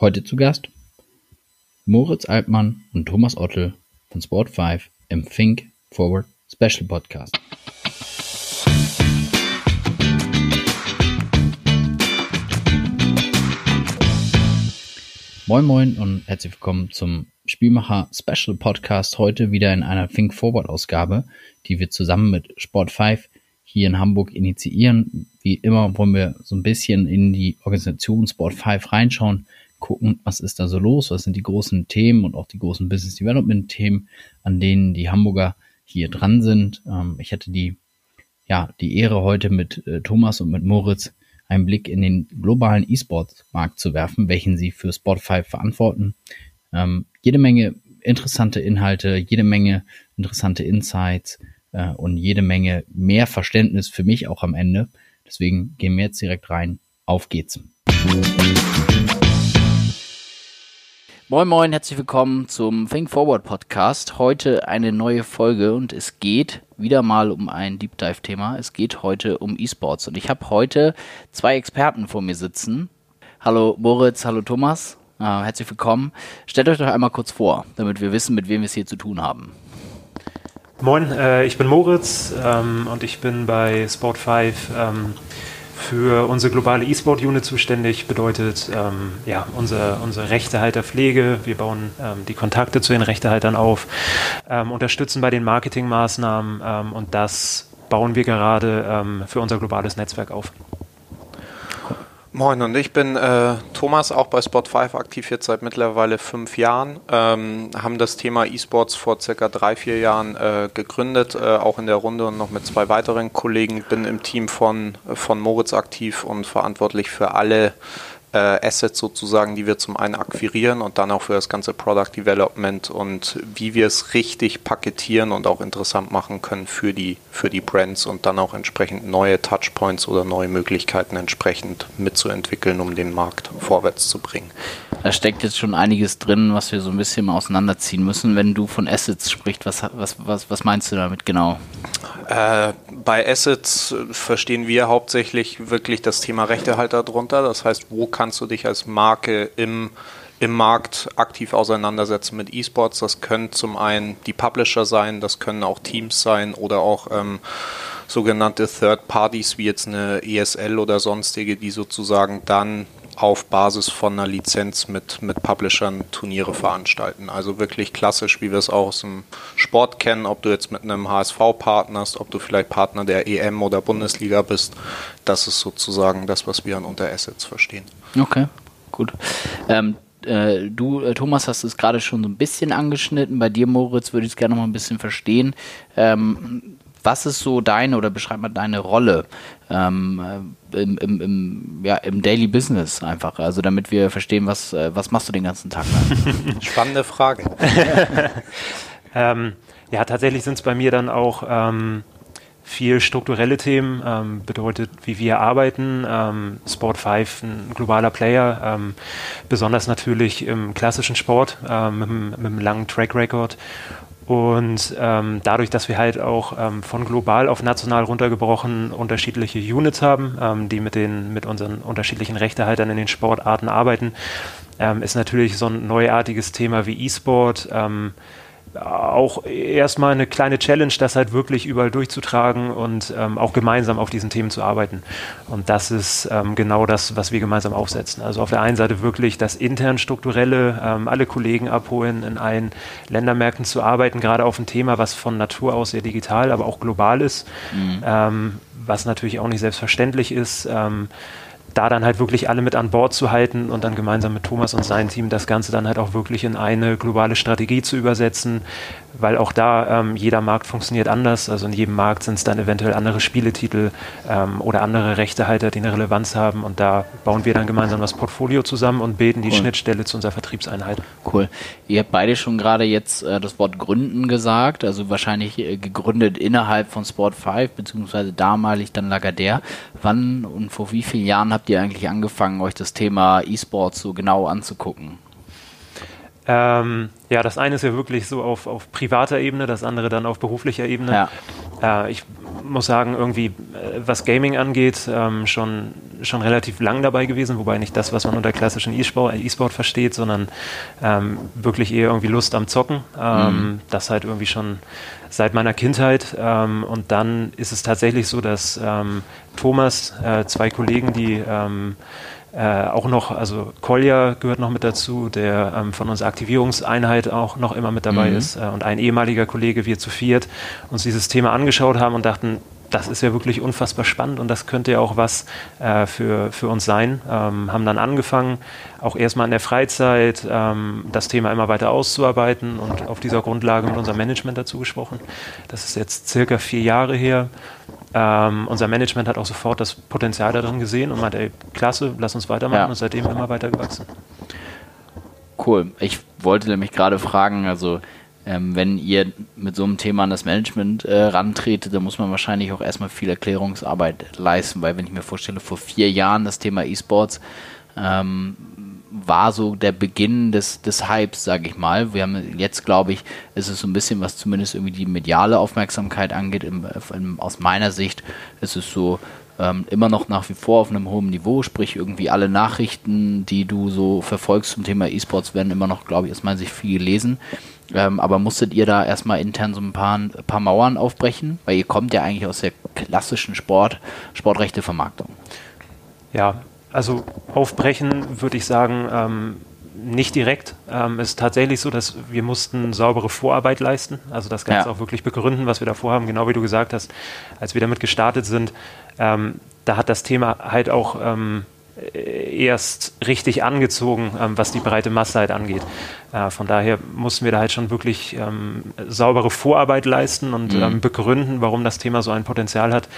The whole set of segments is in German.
Heute zu Gast Moritz Altmann und Thomas Ottel von Sport5 im Think Forward Special Podcast. Moin Moin und herzlich willkommen zum Spielmacher Special Podcast. Heute wieder in einer Think Forward Ausgabe, die wir zusammen mit Sport5 hier in Hamburg initiieren. Wie immer wollen wir so ein bisschen in die Organisation Sport5 reinschauen, gucken, was ist da so los, was sind die großen Themen und auch die großen Business Development Themen, an denen die Hamburger hier dran sind. Ähm, ich hatte die, ja, die Ehre heute mit äh, Thomas und mit Moritz einen Blick in den globalen E-Sports-Markt zu werfen, welchen sie für Spotify verantworten. Ähm, jede Menge interessante Inhalte, jede Menge interessante Insights äh, und jede Menge mehr Verständnis für mich auch am Ende. Deswegen gehen wir jetzt direkt rein. Auf geht's. Moin Moin, herzlich willkommen zum Think Forward Podcast. Heute eine neue Folge und es geht wieder mal um ein Deep Dive Thema. Es geht heute um E-Sports und ich habe heute zwei Experten vor mir sitzen. Hallo Moritz, hallo Thomas. Äh, herzlich willkommen. Stellt euch doch einmal kurz vor, damit wir wissen, mit wem wir es hier zu tun haben. Moin, äh, ich bin Moritz ähm, und ich bin bei Sport5 ähm, für unsere globale E-Sport-Unit zuständig, bedeutet ähm, ja, unsere, unsere Rechtehalterpflege. Wir bauen ähm, die Kontakte zu den Rechtehaltern auf, ähm, unterstützen bei den Marketingmaßnahmen ähm, und das bauen wir gerade ähm, für unser globales Netzwerk auf. Moin und ich bin äh, Thomas, auch bei Spot5 aktiv jetzt seit mittlerweile fünf Jahren. Ähm, haben das Thema E-Sports vor circa drei, vier Jahren äh, gegründet, äh, auch in der Runde und noch mit zwei weiteren Kollegen. Bin im Team von, von Moritz aktiv und verantwortlich für alle äh, Assets sozusagen, die wir zum einen akquirieren und dann auch für das ganze Product Development und wie wir es richtig paketieren und auch interessant machen können für die, für die Brands und dann auch entsprechend neue Touchpoints oder neue Möglichkeiten entsprechend mitzuentwickeln, um den Markt vorwärts zu bringen. Da steckt jetzt schon einiges drin, was wir so ein bisschen mal auseinanderziehen müssen. Wenn du von Assets sprichst, was, was, was, was meinst du damit genau? Äh, bei Assets verstehen wir hauptsächlich wirklich das Thema Rechtehalter drunter. Das heißt, wo kannst du dich als Marke im, im Markt aktiv auseinandersetzen mit E-Sports? Das können zum einen die Publisher sein, das können auch Teams sein oder auch ähm, sogenannte Third Parties wie jetzt eine ESL oder sonstige, die sozusagen dann auf Basis von einer Lizenz mit, mit Publishern Turniere veranstalten. Also wirklich klassisch, wie wir es auch aus dem Sport kennen, ob du jetzt mit einem HSV partnerst, ob du vielleicht Partner der EM oder Bundesliga bist. Das ist sozusagen das, was wir an unter Assets verstehen. Okay, gut. Ähm, äh, du, äh, Thomas, hast es gerade schon so ein bisschen angeschnitten. Bei dir, Moritz, würde ich es gerne noch mal ein bisschen verstehen. Ähm, was ist so deine oder beschreib mal deine Rolle ähm, äh, im, im, im, ja, im Daily Business einfach? Also damit wir verstehen, was, äh, was machst du den ganzen Tag lang? Spannende Frage. ähm, ja, tatsächlich sind es bei mir dann auch ähm, viel strukturelle Themen, ähm, bedeutet, wie wir arbeiten. Ähm, Sport 5, ein globaler Player, ähm, besonders natürlich im klassischen Sport ähm, mit, mit, einem langen Track Record. Und ähm, dadurch, dass wir halt auch ähm, von global auf national runtergebrochen unterschiedliche Units haben, ähm, die mit, den, mit unseren unterschiedlichen Rechtehaltern in den Sportarten arbeiten, ähm, ist natürlich so ein neuartiges Thema wie E-Sport ähm, auch erstmal eine kleine Challenge, das halt wirklich überall durchzutragen und ähm, auch gemeinsam auf diesen Themen zu arbeiten. Und das ist ähm, genau das, was wir gemeinsam aufsetzen. Also auf der einen Seite wirklich das intern strukturelle, ähm, alle Kollegen abholen, in allen Ländermärkten zu arbeiten, gerade auf ein Thema, was von Natur aus sehr digital, aber auch global ist, mhm. Ähm, was natürlich auch nicht selbstverständlich ist ähm, da dann halt wirklich alle mit an Bord zu halten und dann gemeinsam mit Thomas und seinem Team das Ganze dann halt auch wirklich in eine globale Strategie zu übersetzen, weil auch da ähm, jeder Markt funktioniert anders. Also in jedem Markt sind es dann eventuell andere Spieletitel ähm, oder andere Rechtehalter, die eine Relevanz haben und da bauen wir dann gemeinsam das Portfolio zusammen und bilden die cool. Schnittstelle zu unserer Vertriebseinheit. Cool. Ihr habt beide schon gerade jetzt äh, das Wort Gründen gesagt, also wahrscheinlich äh, gegründet innerhalb von Sport 5 beziehungsweise damalig dann Lagardère. Wann und vor wie vielen Jahren habt ihr eigentlich angefangen, euch das Thema E-Sport so genau anzugucken? Ähm, ja, das eine ist ja wirklich so auf, auf privater Ebene, das andere dann auf beruflicher Ebene. Ja. Äh, ich muss sagen, irgendwie, äh, was Gaming angeht, ähm, schon, schon relativ lang dabei gewesen, wobei nicht das, was man unter klassischen E-Sport, E-Sport versteht, sondern ähm, wirklich eher irgendwie Lust am Zocken. Ähm, mhm. Das halt irgendwie schon seit meiner Kindheit. Ähm, und dann ist es tatsächlich so, dass ähm, Thomas, äh, zwei Kollegen, die äh, auch noch, also Kolja gehört noch mit dazu, der ähm, von unserer Aktivierungseinheit auch noch immer mit dabei mhm. ist äh, und ein ehemaliger Kollege, wir zu viert, uns dieses Thema angeschaut haben und dachten, das ist ja wirklich unfassbar spannend und das könnte ja auch was äh, für, für uns sein. Ähm, haben dann angefangen, auch erstmal in der Freizeit ähm, das Thema immer weiter auszuarbeiten und auf dieser Grundlage mit unserem Management dazu gesprochen. Das ist jetzt circa vier Jahre her. Ähm, unser Management hat auch sofort das Potenzial darin gesehen und meinte, ey, klasse, lass uns weitermachen ja. und seitdem immer weiter gewachsen. Cool. Ich wollte nämlich gerade fragen, also ähm, wenn ihr mit so einem Thema an das Management äh, rantretet, dann muss man wahrscheinlich auch erstmal viel Erklärungsarbeit leisten, weil wenn ich mir vorstelle, vor vier Jahren das Thema E-Sports ähm, war so der Beginn des, des Hypes, sage ich mal. Wir haben jetzt, glaube ich, ist es so ein bisschen, was zumindest irgendwie die mediale Aufmerksamkeit angeht, im, im, aus meiner Sicht ist es so ähm, immer noch nach wie vor auf einem hohen Niveau, sprich irgendwie alle Nachrichten, die du so verfolgst zum Thema E-Sports, werden immer noch, glaube ich, meiner Sicht viel gelesen. Ähm, aber musstet ihr da erstmal intern so ein paar, ein paar Mauern aufbrechen? Weil ihr kommt ja eigentlich aus der klassischen Sport, Sportrechtevermarktung. Ja, also aufbrechen würde ich sagen, ähm, nicht direkt. Ähm, es ist tatsächlich so, dass wir mussten saubere Vorarbeit leisten, also das Ganze ja. auch wirklich begründen, was wir da vorhaben, genau wie du gesagt hast, als wir damit gestartet sind, ähm, da hat das Thema halt auch ähm, erst richtig angezogen, ähm, was die breite Masse halt angeht. Äh, von daher mussten wir da halt schon wirklich ähm, saubere Vorarbeit leisten und mhm. ähm, begründen, warum das Thema so ein Potenzial hat.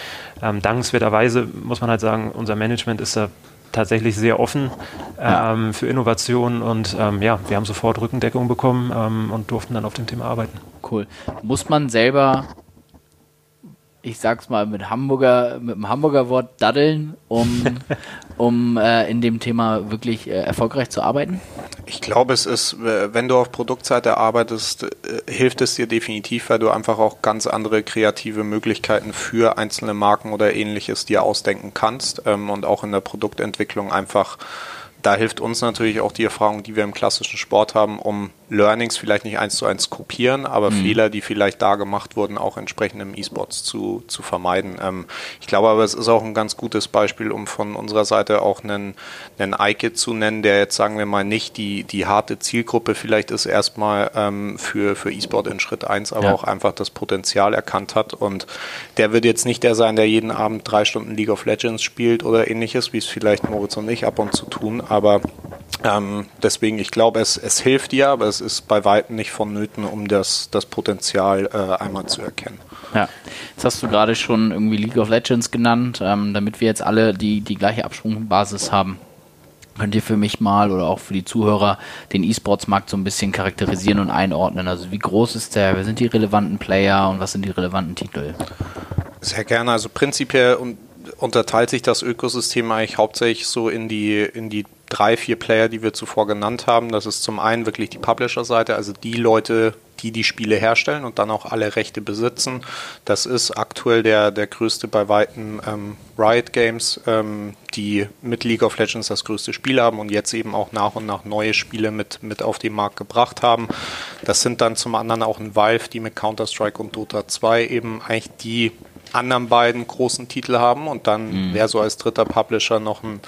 Dankenswerterweise muss man halt sagen, unser Management ist da tatsächlich sehr offen ja. Ähm, für Innovationen und ähm, ja, wir haben sofort Rückendeckung bekommen und durften dann auf dem Thema arbeiten. Cool. Muss man selber ich sag's mal mit Hamburger, mit dem Hamburger Wort daddeln, um, um äh, in dem Thema wirklich äh, erfolgreich zu arbeiten? Ich glaube, es ist, wenn du auf Produktseite arbeitest, äh, hilft es dir definitiv, weil du einfach auch ganz andere kreative Möglichkeiten für einzelne Marken oder ähnliches dir ausdenken kannst ähm, und auch in der Produktentwicklung einfach da hilft uns natürlich auch die Erfahrung, die wir im klassischen Sport haben, um Learnings vielleicht nicht eins zu eins kopieren, aber mhm. Fehler, die vielleicht da gemacht wurden, auch entsprechend im E-Sports zu, zu vermeiden. Ähm, ich glaube aber, es ist auch ein ganz gutes Beispiel, um von unserer Seite auch einen, einen Ike zu nennen, der jetzt, sagen wir mal, nicht die, die harte Zielgruppe vielleicht ist erstmal ähm, für, für E-Sport in Schritt eins, aber ja. auch einfach das Potenzial erkannt hat. Und der wird jetzt nicht der sein, der jeden Abend drei Stunden League of Legends spielt oder ähnliches, wie es vielleicht Moritz und ich ab und zu tun, aber ähm, deswegen, ich glaube, es, es hilft dir, aber es ist bei weitem nicht vonnöten, um das, das Potenzial äh, einmal zu erkennen. Ja, jetzt hast du gerade schon irgendwie League of Legends genannt, ähm, damit wir jetzt alle die, die gleiche Absprungbasis haben. Könnt ihr für mich mal oder auch für die Zuhörer den E-Sports-Markt so ein bisschen charakterisieren und einordnen? Also wie groß ist der, wer sind die relevanten Player und was sind die relevanten Titel? Sehr gerne. Also prinzipiell unterteilt sich das Ökosystem eigentlich hauptsächlich so in die, in die drei, vier Player, die wir zuvor genannt haben. Das ist zum einen wirklich die Publisher-Seite, also die Leute, die die Spiele herstellen und dann auch alle Rechte besitzen. Das ist aktuell der, der größte bei Weitem ähm, Riot Games, ähm, die mit League of Legends das größte Spiel haben und jetzt eben auch nach und nach neue Spiele mit, mit auf den Markt gebracht haben. Das sind dann zum anderen auch ein Valve, die mit Counter-Strike und Dota 2 eben eigentlich die anderen beiden großen Titel haben und dann mhm. wäre so als dritter Publisher noch ein,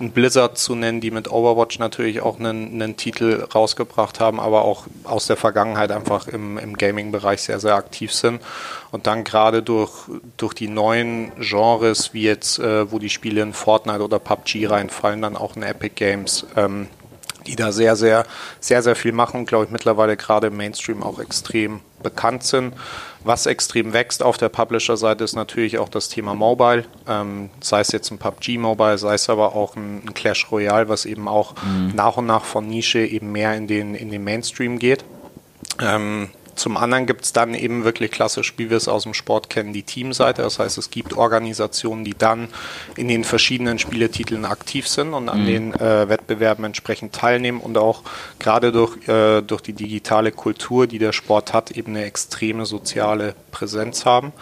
ein, Blizzard zu nennen, die mit Overwatch natürlich auch einen, einen, Titel rausgebracht haben, aber auch aus der Vergangenheit einfach im, im Gaming-Bereich sehr, sehr aktiv sind. Und dann gerade durch, durch die neuen Genres, wie jetzt, äh, wo die Spiele in Fortnite oder PUBG reinfallen, dann auch in Epic Games, ähm, die da sehr, sehr, sehr, sehr viel machen und glaube ich mittlerweile gerade im Mainstream auch extrem bekannt sind. Was extrem wächst auf der Publisher-Seite ist natürlich auch das Thema Mobile, ähm, sei es jetzt ein PUBG Mobile, sei es aber auch ein, ein Clash Royale, was eben auch mhm. nach und nach von Nische eben mehr in den, in den Mainstream geht. Ähm, zum anderen gibt es dann eben wirklich klassisch, wie wir es aus dem Sport kennen, die Teamseite. Das heißt, es gibt Organisationen, die dann in den verschiedenen Spieletiteln aktiv sind und an mhm. den äh, Wettbewerben entsprechend teilnehmen und auch gerade durch, äh, durch die digitale Kultur, die der Sport hat, eben eine extreme soziale Präsenz haben.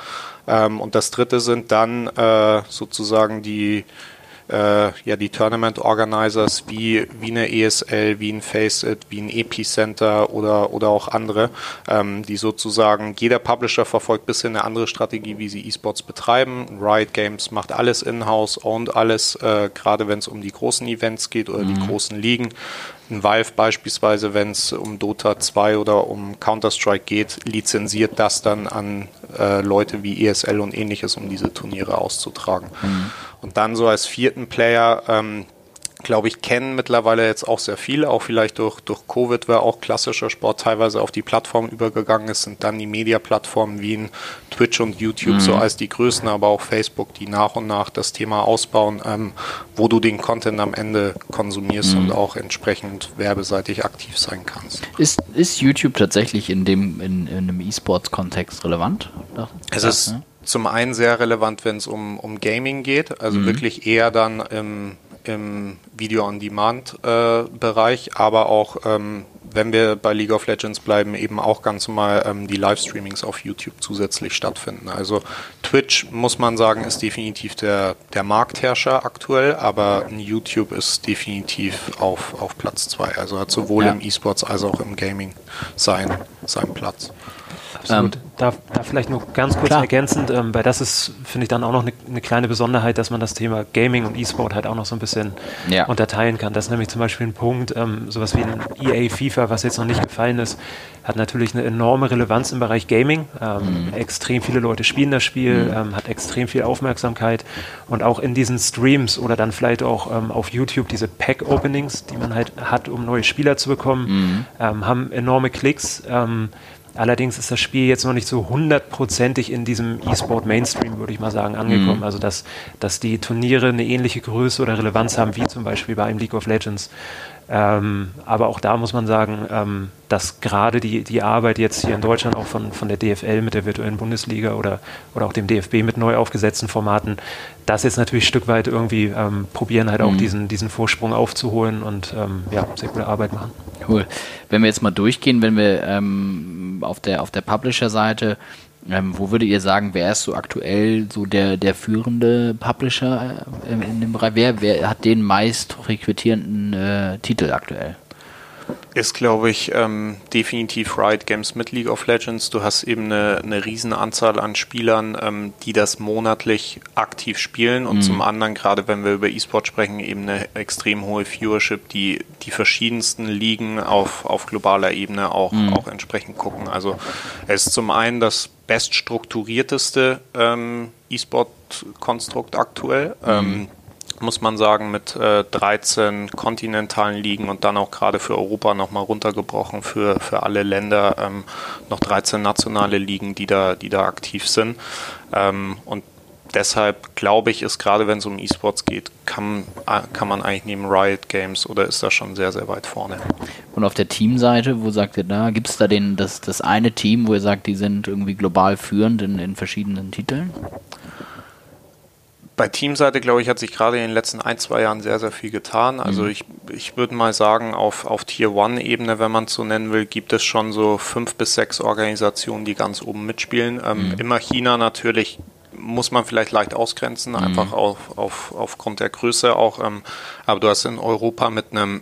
Ähm, und das dritte sind dann äh, sozusagen die äh, ja die Tournament Organizers wie, wie eine ESL, wie ein Faceit, wie ein Epicenter oder, oder auch andere, ähm, die sozusagen jeder Publisher verfolgt bisschen eine andere Strategie, wie sie E-Sports betreiben. Riot Games macht alles in-house, owned alles, äh, gerade wenn es um die großen Events geht oder mhm. die großen Ligen. Ein Valve beispielsweise, wenn es um Dota 2 oder um Counter-Strike geht, lizenziert das dann an äh, Leute wie ESL und ähnliches, um diese Turniere auszutragen. Mhm. Und dann so als vierten Player, ähm, glaube ich, kennen mittlerweile jetzt auch sehr viele, auch vielleicht durch, durch Covid, weil auch klassischer Sport teilweise auf die Plattform übergegangen ist, sind dann die Media-Plattformen wie in Twitch und YouTube mhm. so als die größten, aber auch Facebook, die nach und nach das Thema ausbauen, ähm, wo du den Content am Ende konsumierst mhm. und auch entsprechend werbeseitig aktiv sein kannst. Ist, ist YouTube tatsächlich in dem in, in einem E-Sports-Kontext relevant? Es ist ja zum einen sehr relevant, wenn es um, um Gaming geht, also mhm. wirklich eher dann im, im Video-on-Demand-Bereich, äh, aber auch, ähm, wenn wir bei League of Legends bleiben, eben auch ganz normal ähm, die Livestreamings auf YouTube zusätzlich stattfinden. Also Twitch, muss man sagen, ist definitiv der, der Marktherrscher aktuell, aber YouTube ist definitiv auf, auf Platz zwei. Also hat sowohl ja. im E-Sports als auch im Gaming sein, seinen Platz. Absolut. Ähm, da, da, vielleicht nur ganz kurz klar. ergänzend, ähm, weil das ist, finde ich, dann auch noch eine, eine, kleine Besonderheit, dass man das Thema Gaming und E-Sport halt auch noch so ein bisschen ja. unterteilen kann. Das ist nämlich zum Beispiel ein Punkt, ähm, sowas wie ein EA FIFA, was jetzt noch nicht gefallen ist, hat natürlich eine enorme Relevanz im Bereich Gaming. Ähm, mhm. Extrem viele Leute spielen das Spiel, mhm. Ähm, hat extrem viel Aufmerksamkeit und auch in diesen Streams oder dann vielleicht auch ähm, auf YouTube diese Pack-Openings, die man halt hat, um neue Spieler zu bekommen, mhm. haben enorme Klicks. Allerdings ist das Spiel jetzt noch nicht so hundertprozentig in diesem E-Sport Mainstream, würde ich mal sagen, angekommen. Mhm. Also, dass, dass die Turniere eine ähnliche Größe oder Relevanz haben wie zum Beispiel bei einem League of Legends. Ähm, aber auch da muss man sagen, ähm, dass gerade die, die Arbeit jetzt hier in Deutschland auch von, von der DFL mit der virtuellen Bundesliga oder, oder auch dem DFB mit neu aufgesetzten Formaten, das jetzt natürlich ein Stück weit irgendwie ähm, probieren, halt auch mhm. diesen, diesen Vorsprung aufzuholen und ähm, ja, sehr gute Arbeit machen. Cool. Wenn wir jetzt mal durchgehen, wenn wir ähm, auf der, auf der Publisher-Seite ähm, wo würdet ihr sagen, wer ist so aktuell so der, der führende Publisher äh, in dem Bereich? Wer, wer hat den meist rekrutierenden äh, Titel aktuell? Ist, glaube ich, ähm, definitiv Riot Games mit League of Legends. Du hast eben eine, eine riesen Anzahl an Spielern, ähm, die das monatlich aktiv spielen und mhm. zum anderen, gerade wenn wir über E-Sport sprechen, eben eine extrem hohe Viewership, die die verschiedensten Ligen auf, auf globaler Ebene auch, mhm. auch entsprechend gucken. Also es ist zum einen das beststrukturierteste ähm, E-Sport-Konstrukt aktuell. Mhm. Ähm, muss man sagen, mit äh, 13 kontinentalen Ligen und dann auch gerade für Europa nochmal runtergebrochen für, für alle Länder ähm, noch 13 nationale Ligen, die da, die da aktiv sind. Ähm, und deshalb glaube ich, ist gerade wenn es um E-Sports geht, kann, kann man eigentlich neben Riot Games oder ist das schon sehr, sehr weit vorne. Und auf der Teamseite, wo sagt ihr da, gibt es da den, das, das eine Team, wo ihr sagt, die sind irgendwie global führend in, in verschiedenen Titeln? Bei Teamseite, glaube ich, hat sich gerade in den letzten ein, zwei Jahren sehr, sehr viel getan. Also mhm. ich, ich würde mal sagen, auf, auf Tier-One-Ebene, wenn man es so nennen will, gibt es schon so fünf bis sechs Organisationen, die ganz oben mitspielen. Ähm, mhm. Immer China natürlich muss man vielleicht leicht ausgrenzen, mhm. einfach auf, auf, aufgrund der Größe auch. Ähm, aber du hast in Europa mit einem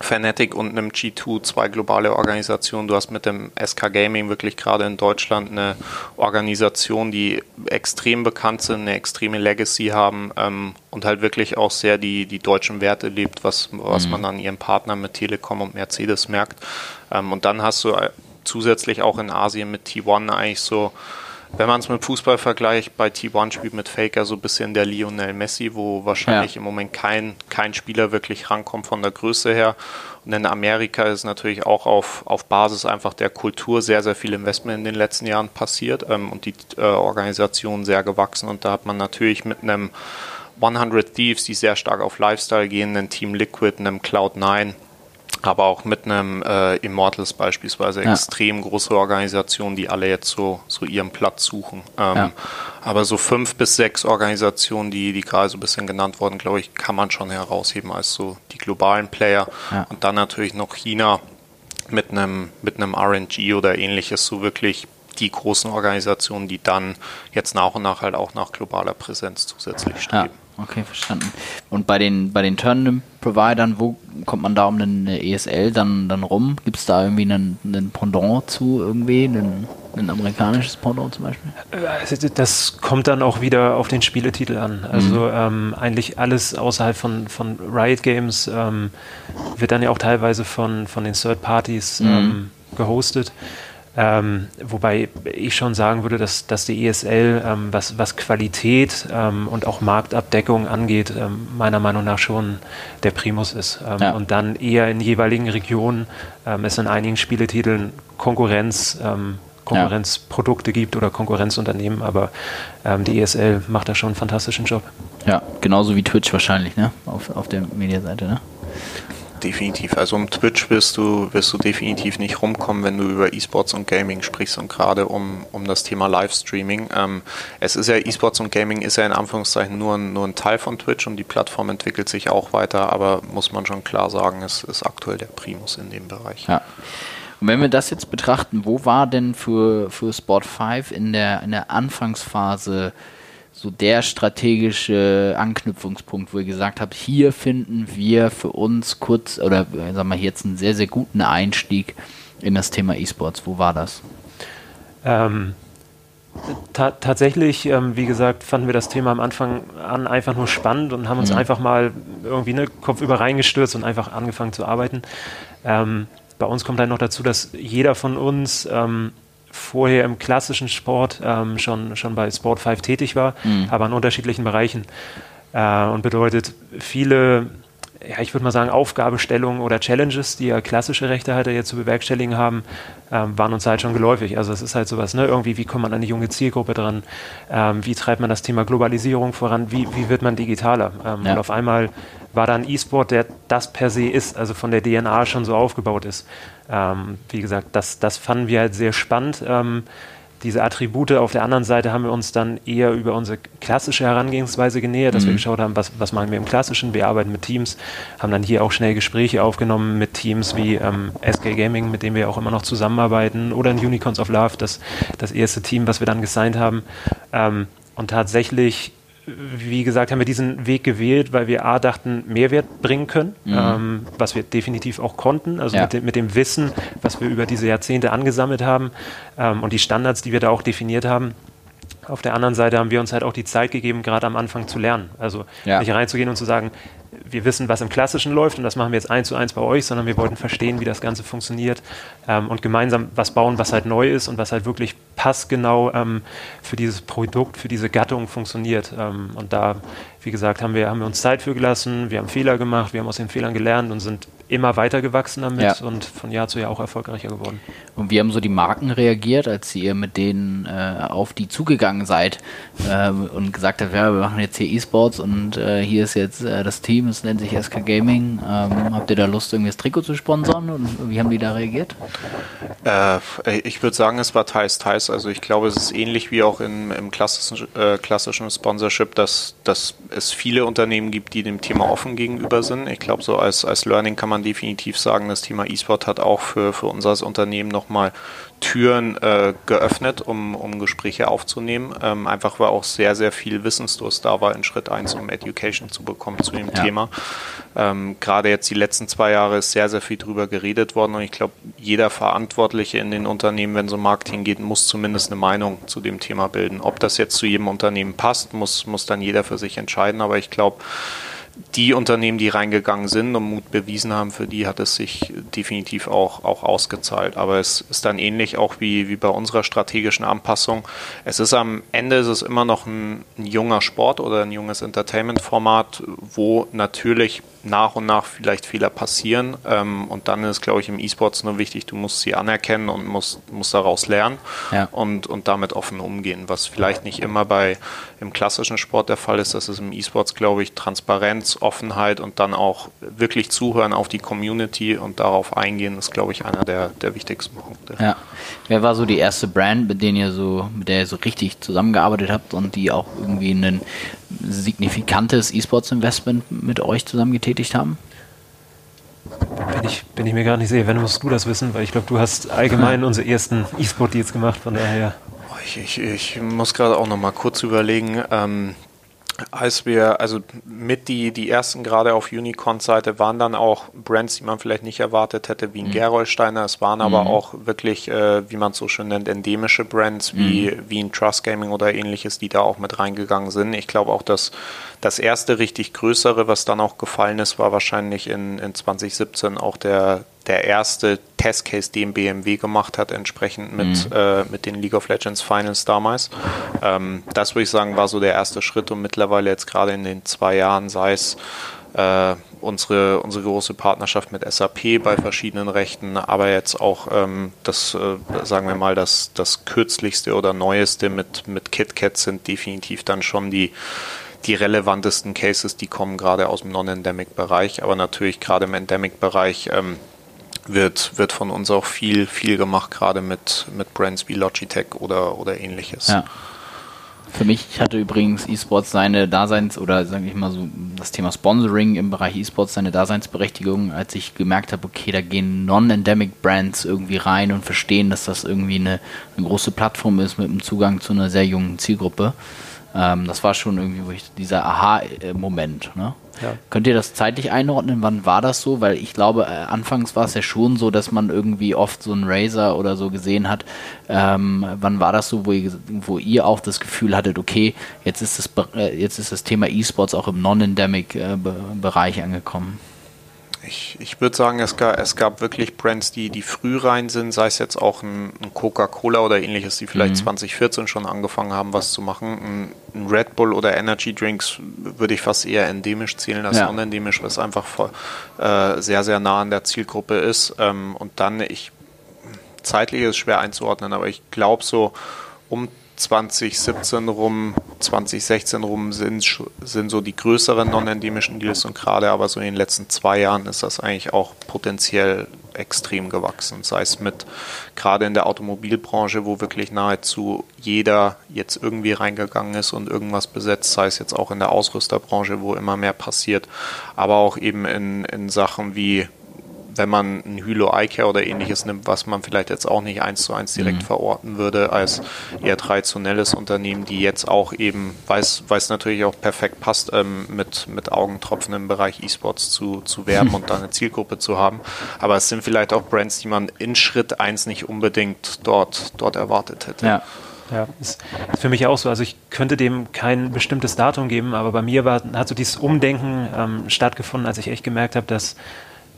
Fnatic und einem G2 zwei globale Organisationen. Du hast mit dem SK Gaming wirklich gerade in Deutschland eine Organisation, die extrem bekannt sind, eine extreme Legacy haben ähm, und halt wirklich auch sehr die, die deutschen Werte lebt, was, was mhm. man an ihrem Partner mit Telekom und Mercedes merkt. Ähm, und dann hast du äh, zusätzlich auch in Asien mit T1 eigentlich so wenn man es mit Fußball vergleicht, bei T1 spielt mit Faker so ein bisschen der Lionel Messi, wo wahrscheinlich ja. im Moment kein, kein Spieler wirklich rankommt von der Größe her. Und in Amerika ist natürlich auch auf, auf Basis einfach der Kultur sehr, sehr viel Investment in den letzten Jahren passiert ähm, und die äh, Organisation sehr gewachsen. Und da hat man natürlich mit einem 100 Thieves, die sehr stark auf Lifestyle gehen, einem Team Liquid, einem Cloud9, aber auch mit einem äh, Immortals beispielsweise ja. extrem große Organisationen, die alle jetzt so, so ihren Platz suchen. Ähm, ja. Aber so fünf bis sechs Organisationen, die, die gerade so ein bisschen genannt wurden, glaube ich, kann man schon herausheben als so die globalen Player. Ja. Und dann natürlich noch China mit einem, mit einem RNG oder ähnliches, so wirklich die großen Organisationen, die dann jetzt nach und nach halt auch nach globaler Präsenz zusätzlich streben. Okay, verstanden. Und bei den, bei den Tournament-Providern, wo kommt man da um eine ESL dann, dann rum? Gibt es da irgendwie einen, einen Pendant zu irgendwie, einen, ein amerikanisches Pendant zum Beispiel? Also das kommt dann auch wieder auf den Spieletitel an. Also mhm. ähm, eigentlich alles außerhalb von, von Riot Games ähm, wird dann ja auch teilweise von, von den Third Parties mhm. ähm, gehostet. Ähm, wobei ich schon sagen würde, dass, dass die ESL, ähm, was, was Qualität ähm, und auch Marktabdeckung angeht, ähm, meiner Meinung nach schon der Primus ist. Ähm, ja. Und dann eher in jeweiligen Regionen ähm, es in einigen Spieletiteln Konkurrenz, Konkurrenzprodukte ja. gibt oder Konkurrenzunternehmen, aber die ESL macht da schon einen fantastischen Job. Ja, genauso wie Twitch wahrscheinlich, ne? Auf, auf der Mediaseite, ne? Definitiv. Also um Twitch wirst du, wirst du definitiv nicht rumkommen, wenn du über E-Sports und Gaming sprichst und gerade um, um das Thema Livestreaming. Ähm, es ist ja, E-Sports und Gaming ist ja in Anführungszeichen nur ein, nur ein Teil von Twitch und die Plattform entwickelt sich auch weiter, aber muss man schon klar sagen, es ist aktuell der Primus in dem Bereich. Ja. Und wenn wir das jetzt betrachten, wo war denn für, für Sport 5 in der, in der Anfangsphase so der strategische Anknüpfungspunkt, wo ihr gesagt habt, hier finden wir für uns kurz oder sagen wir jetzt einen sehr, sehr guten Einstieg in das Thema E-Sports. Wo war das? Ähm, ta tatsächlich, ähm, wie gesagt, fanden wir das Thema am Anfang an einfach nur spannend und haben uns mhm. einfach mal irgendwie ne, kopfüber reingestürzt und einfach angefangen zu arbeiten. Ähm, bei uns kommt dann noch dazu, dass jeder von uns ähm, vorher im klassischen Sport ähm, schon, schon bei Sport 5 tätig war, mhm. aber in unterschiedlichen Bereichen. Äh, und bedeutet viele, ja, ich würde mal sagen, Aufgabestellungen oder Challenges, die ja klassische Rechtehalter jetzt zu bewerkstelligen haben, ähm, waren uns halt schon geläufig. Also es ist halt sowas, ne? Irgendwie, wie kommt man an eine junge Zielgruppe dran? Ähm, wie treibt man das Thema Globalisierung voran? Wie, wie wird man digitaler? Ähm, ja. Und auf einmal war da ein E-Sport, der das per se ist, also von der DNA schon so aufgebaut ist. Ähm, wie gesagt, das, das fanden wir halt sehr spannend. Diese Attribute auf der anderen Seite haben wir uns dann eher über unsere klassische Herangehensweise genähert, dass mhm. wir geschaut haben, was, was machen wir im Klassischen. Wir arbeiten mit Teams, haben dann hier auch schnell Gespräche aufgenommen mit Teams wie ähm, SK Gaming, mit dem wir auch immer noch zusammenarbeiten, oder ein Unicorns of Love, das, das erste Team, was wir dann gesigned haben. Ähm, und tatsächlich wie gesagt, haben wir diesen Weg gewählt, weil wir A dachten, Mehrwert bringen können, mhm. ähm, was wir definitiv auch konnten, also ja. mit, de mit, dem Wissen, was wir über diese Jahrzehnte angesammelt haben ähm, und die Standards, die wir da auch definiert haben. Auf der anderen Seite haben wir uns halt auch die Zeit gegeben, gerade am Anfang zu lernen. Also ja. nicht reinzugehen und zu sagen, wir wissen, was im Klassischen läuft und das machen wir jetzt eins zu eins bei euch, sondern wir wollten verstehen, wie das Ganze funktioniert ähm, und gemeinsam was bauen, was halt neu ist und was halt wirklich passgenau ähm, für dieses Produkt, für diese Gattung funktioniert. Ähm, und da, wie gesagt, haben wir, haben wir uns Zeit für gelassen, wir haben Fehler gemacht, wir haben aus den Fehlern gelernt und sind immer weiter gewachsen damit ja. und von Jahr zu Jahr auch erfolgreicher geworden. Und wie haben so die Marken reagiert, als ihr mit denen äh, auf die zugegangen seid äh, und gesagt habt, ja, wir machen jetzt hier E-Sports und äh, hier ist jetzt äh, das Team, es nennt sich SK Gaming. Ähm, habt ihr da Lust, irgendwie das Trikot zu sponsern und wie haben die da reagiert? Äh, ich würde sagen, es war teils, teils. Also ich glaube, es ist ähnlich wie auch in, im klassischen, äh, klassischen Sponsorship, dass, dass es viele Unternehmen gibt, die dem Thema offen gegenüber sind. Ich glaube, so als, als Learning kann man man definitiv sagen, das Thema E-Sport hat auch für, für uns als Unternehmen nochmal Türen äh, geöffnet, um, um Gespräche aufzunehmen. Ähm, einfach weil auch sehr, sehr viel Wissensdurst da war in Schritt 1, um Education zu bekommen zu dem ja. Thema. Ähm, Gerade jetzt die letzten zwei Jahre ist sehr, sehr viel drüber geredet worden und ich glaube, jeder Verantwortliche in den Unternehmen, wenn es um Marketing geht, muss zumindest eine Meinung zu dem Thema bilden. Ob das jetzt zu jedem Unternehmen passt, muss, muss dann jeder für sich entscheiden, aber ich glaube, die Unternehmen, die reingegangen sind und Mut bewiesen haben, für die hat es sich definitiv auch, auch ausgezahlt. Aber es ist dann ähnlich auch wie, wie bei unserer strategischen Anpassung. Es ist am Ende ist es immer noch ein, ein junger Sport oder ein junges Entertainment-Format, wo natürlich nach und nach vielleicht Fehler passieren. Ähm, und dann ist, glaube ich, im E-Sports nur wichtig, du musst sie anerkennen und musst, musst daraus lernen ja. und, und damit offen umgehen, was vielleicht nicht immer bei im klassischen Sport der Fall ist. Das ist im E-Sports, glaube ich, Transparenz, Offenheit und dann auch wirklich zuhören auf die Community und darauf eingehen, ist, glaube ich, einer der, der wichtigsten Punkte. Ja. Wer war so die erste Brand, mit, denen ihr so, mit der ihr so richtig zusammengearbeitet habt und die auch irgendwie ein signifikantes E-Sports-Investment mit euch zusammen getätigt haben? bin ich, bin ich mir gar nicht sicher. Wenn musst du das wissen, weil ich glaube, du hast allgemein unsere ersten E-Sport-Deals gemacht, von daher. Ich, ich, ich muss gerade auch noch mal kurz überlegen. Ähm, als wir, also mit die, die ersten gerade auf Unicorn-Seite waren dann auch Brands, die man vielleicht nicht erwartet hätte, wie ein mhm. Gerolsteiner. Es waren aber mhm. auch wirklich, äh, wie man es so schön nennt, endemische Brands wie, mhm. wie ein Trust Gaming oder ähnliches, die da auch mit reingegangen sind. Ich glaube auch, dass das erste richtig größere, was dann auch gefallen ist, war wahrscheinlich in, in 2017 auch der, der erste Testcase, den BMW gemacht hat, entsprechend mit, mhm. äh, mit den League of Legends Finals damals. Ähm, das würde ich sagen, war so der erste Schritt und mittlerweile jetzt gerade in den zwei Jahren, sei es äh, unsere, unsere große Partnerschaft mit SAP bei verschiedenen Rechten, aber jetzt auch ähm, das, äh, sagen wir mal, das, das kürzlichste oder neueste mit, mit KitKat sind definitiv dann schon die die relevantesten Cases, die kommen gerade aus dem Non-Endemic-Bereich, aber natürlich gerade im Endemic-Bereich ähm, wird, wird von uns auch viel, viel gemacht, gerade mit, mit Brands wie Logitech oder, oder ähnliches. Ja. Für mich hatte übrigens E-Sports seine Daseins- oder sage ich mal so das Thema Sponsoring im Bereich E-Sports seine Daseinsberechtigung, als ich gemerkt habe, okay, da gehen Non-Endemic Brands irgendwie rein und verstehen, dass das irgendwie eine, eine große Plattform ist mit einem Zugang zu einer sehr jungen Zielgruppe. Ähm, das war schon irgendwie dieser Aha-Moment. Ne? Ja. Könnt ihr das zeitlich einordnen? Wann war das so? Weil ich glaube, äh, anfangs war es ja schon so, dass man irgendwie oft so einen Razer oder so gesehen hat. Ähm, wann war das so, wo ihr, wo ihr auch das Gefühl hattet, okay, jetzt ist das, äh, jetzt ist das Thema E-Sports auch im Non-Endemic-Bereich äh, angekommen? Ich, ich würde sagen, es gab, es gab wirklich Brands, die, die früh rein sind, sei es jetzt auch ein, ein Coca-Cola oder ähnliches, die vielleicht mhm. 2014 schon angefangen haben, was zu machen. Ein, ein, Red Bull oder Energy Drinks würde ich fast eher endemisch zählen als ja. unendemisch, was einfach voll, äh, sehr, sehr nah an der Zielgruppe ist. Ähm, und dann, ich zeitlich ist schwer einzuordnen, aber ich glaube so um 2017 rum, 2016 rum sind, sind so die größeren non-endemischen Deals und gerade aber so in den letzten zwei Jahren ist das eigentlich auch potenziell extrem gewachsen. Sei es mit gerade in der Automobilbranche, wo wirklich nahezu jeder jetzt irgendwie reingegangen ist und irgendwas besetzt, sei es jetzt auch in der Ausrüsterbranche, wo immer mehr passiert, aber auch eben in, in Sachen wie wenn man ein Hylo iCare oder ähnliches nimmt, was man vielleicht jetzt auch nicht eins zu eins direkt mhm. verorten würde als eher traditionelles Unternehmen, die jetzt auch eben, weil es natürlich auch perfekt passt, ähm, mit, mit Augentropfen im Bereich E-Sports zu, zu werben und da eine Zielgruppe zu haben. Aber es sind vielleicht auch Brands, die man in Schritt 1 nicht unbedingt dort, dort erwartet hätte. Ja. Ja, ist für mich auch so. Also ich könnte dem kein bestimmtes Datum geben, aber bei mir war, hat so dieses Umdenken ähm, stattgefunden, als ich echt gemerkt habe, dass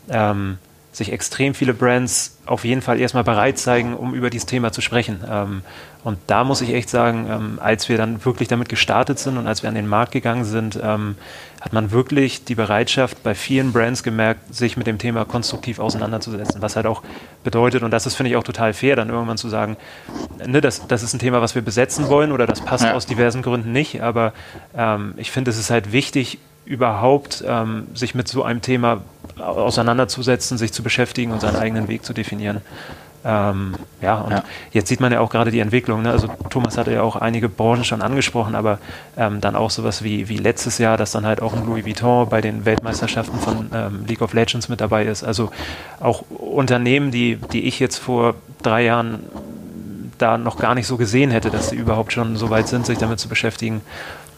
ähm, sich extrem viele Brands auf jeden Fall erstmal bereit zeigen, um über dieses Thema zu sprechen. Ähm, und da muss ich echt sagen, ähm, als wir dann wirklich damit gestartet sind und als wir an den Markt gegangen sind, ähm, hat man wirklich die Bereitschaft bei vielen Brands gemerkt, sich mit dem Thema konstruktiv auseinanderzusetzen. Was halt auch bedeutet, und das ist, finde ich, auch total fair, dann irgendwann zu sagen, ne, das, das ist ein Thema, was wir besetzen wollen oder das passt ja. aus diversen Gründen nicht. Aber ähm, ich finde, es ist halt wichtig, überhaupt ähm, sich mit so einem Thema auseinanderzusetzen, sich zu beschäftigen und seinen eigenen Weg zu definieren. Ähm, ja, und ja. jetzt sieht man ja auch gerade die Entwicklung. Ne? Also Thomas hatte ja auch einige Branchen schon angesprochen, aber ähm, dann auch sowas wie, wie letztes Jahr, dass dann halt auch ein Louis Vuitton bei den Weltmeisterschaften von ähm, League of Legends mit dabei ist. Also auch Unternehmen, die, die ich jetzt vor drei Jahren da noch gar nicht so gesehen hätte, dass sie überhaupt schon so weit sind, sich damit zu beschäftigen.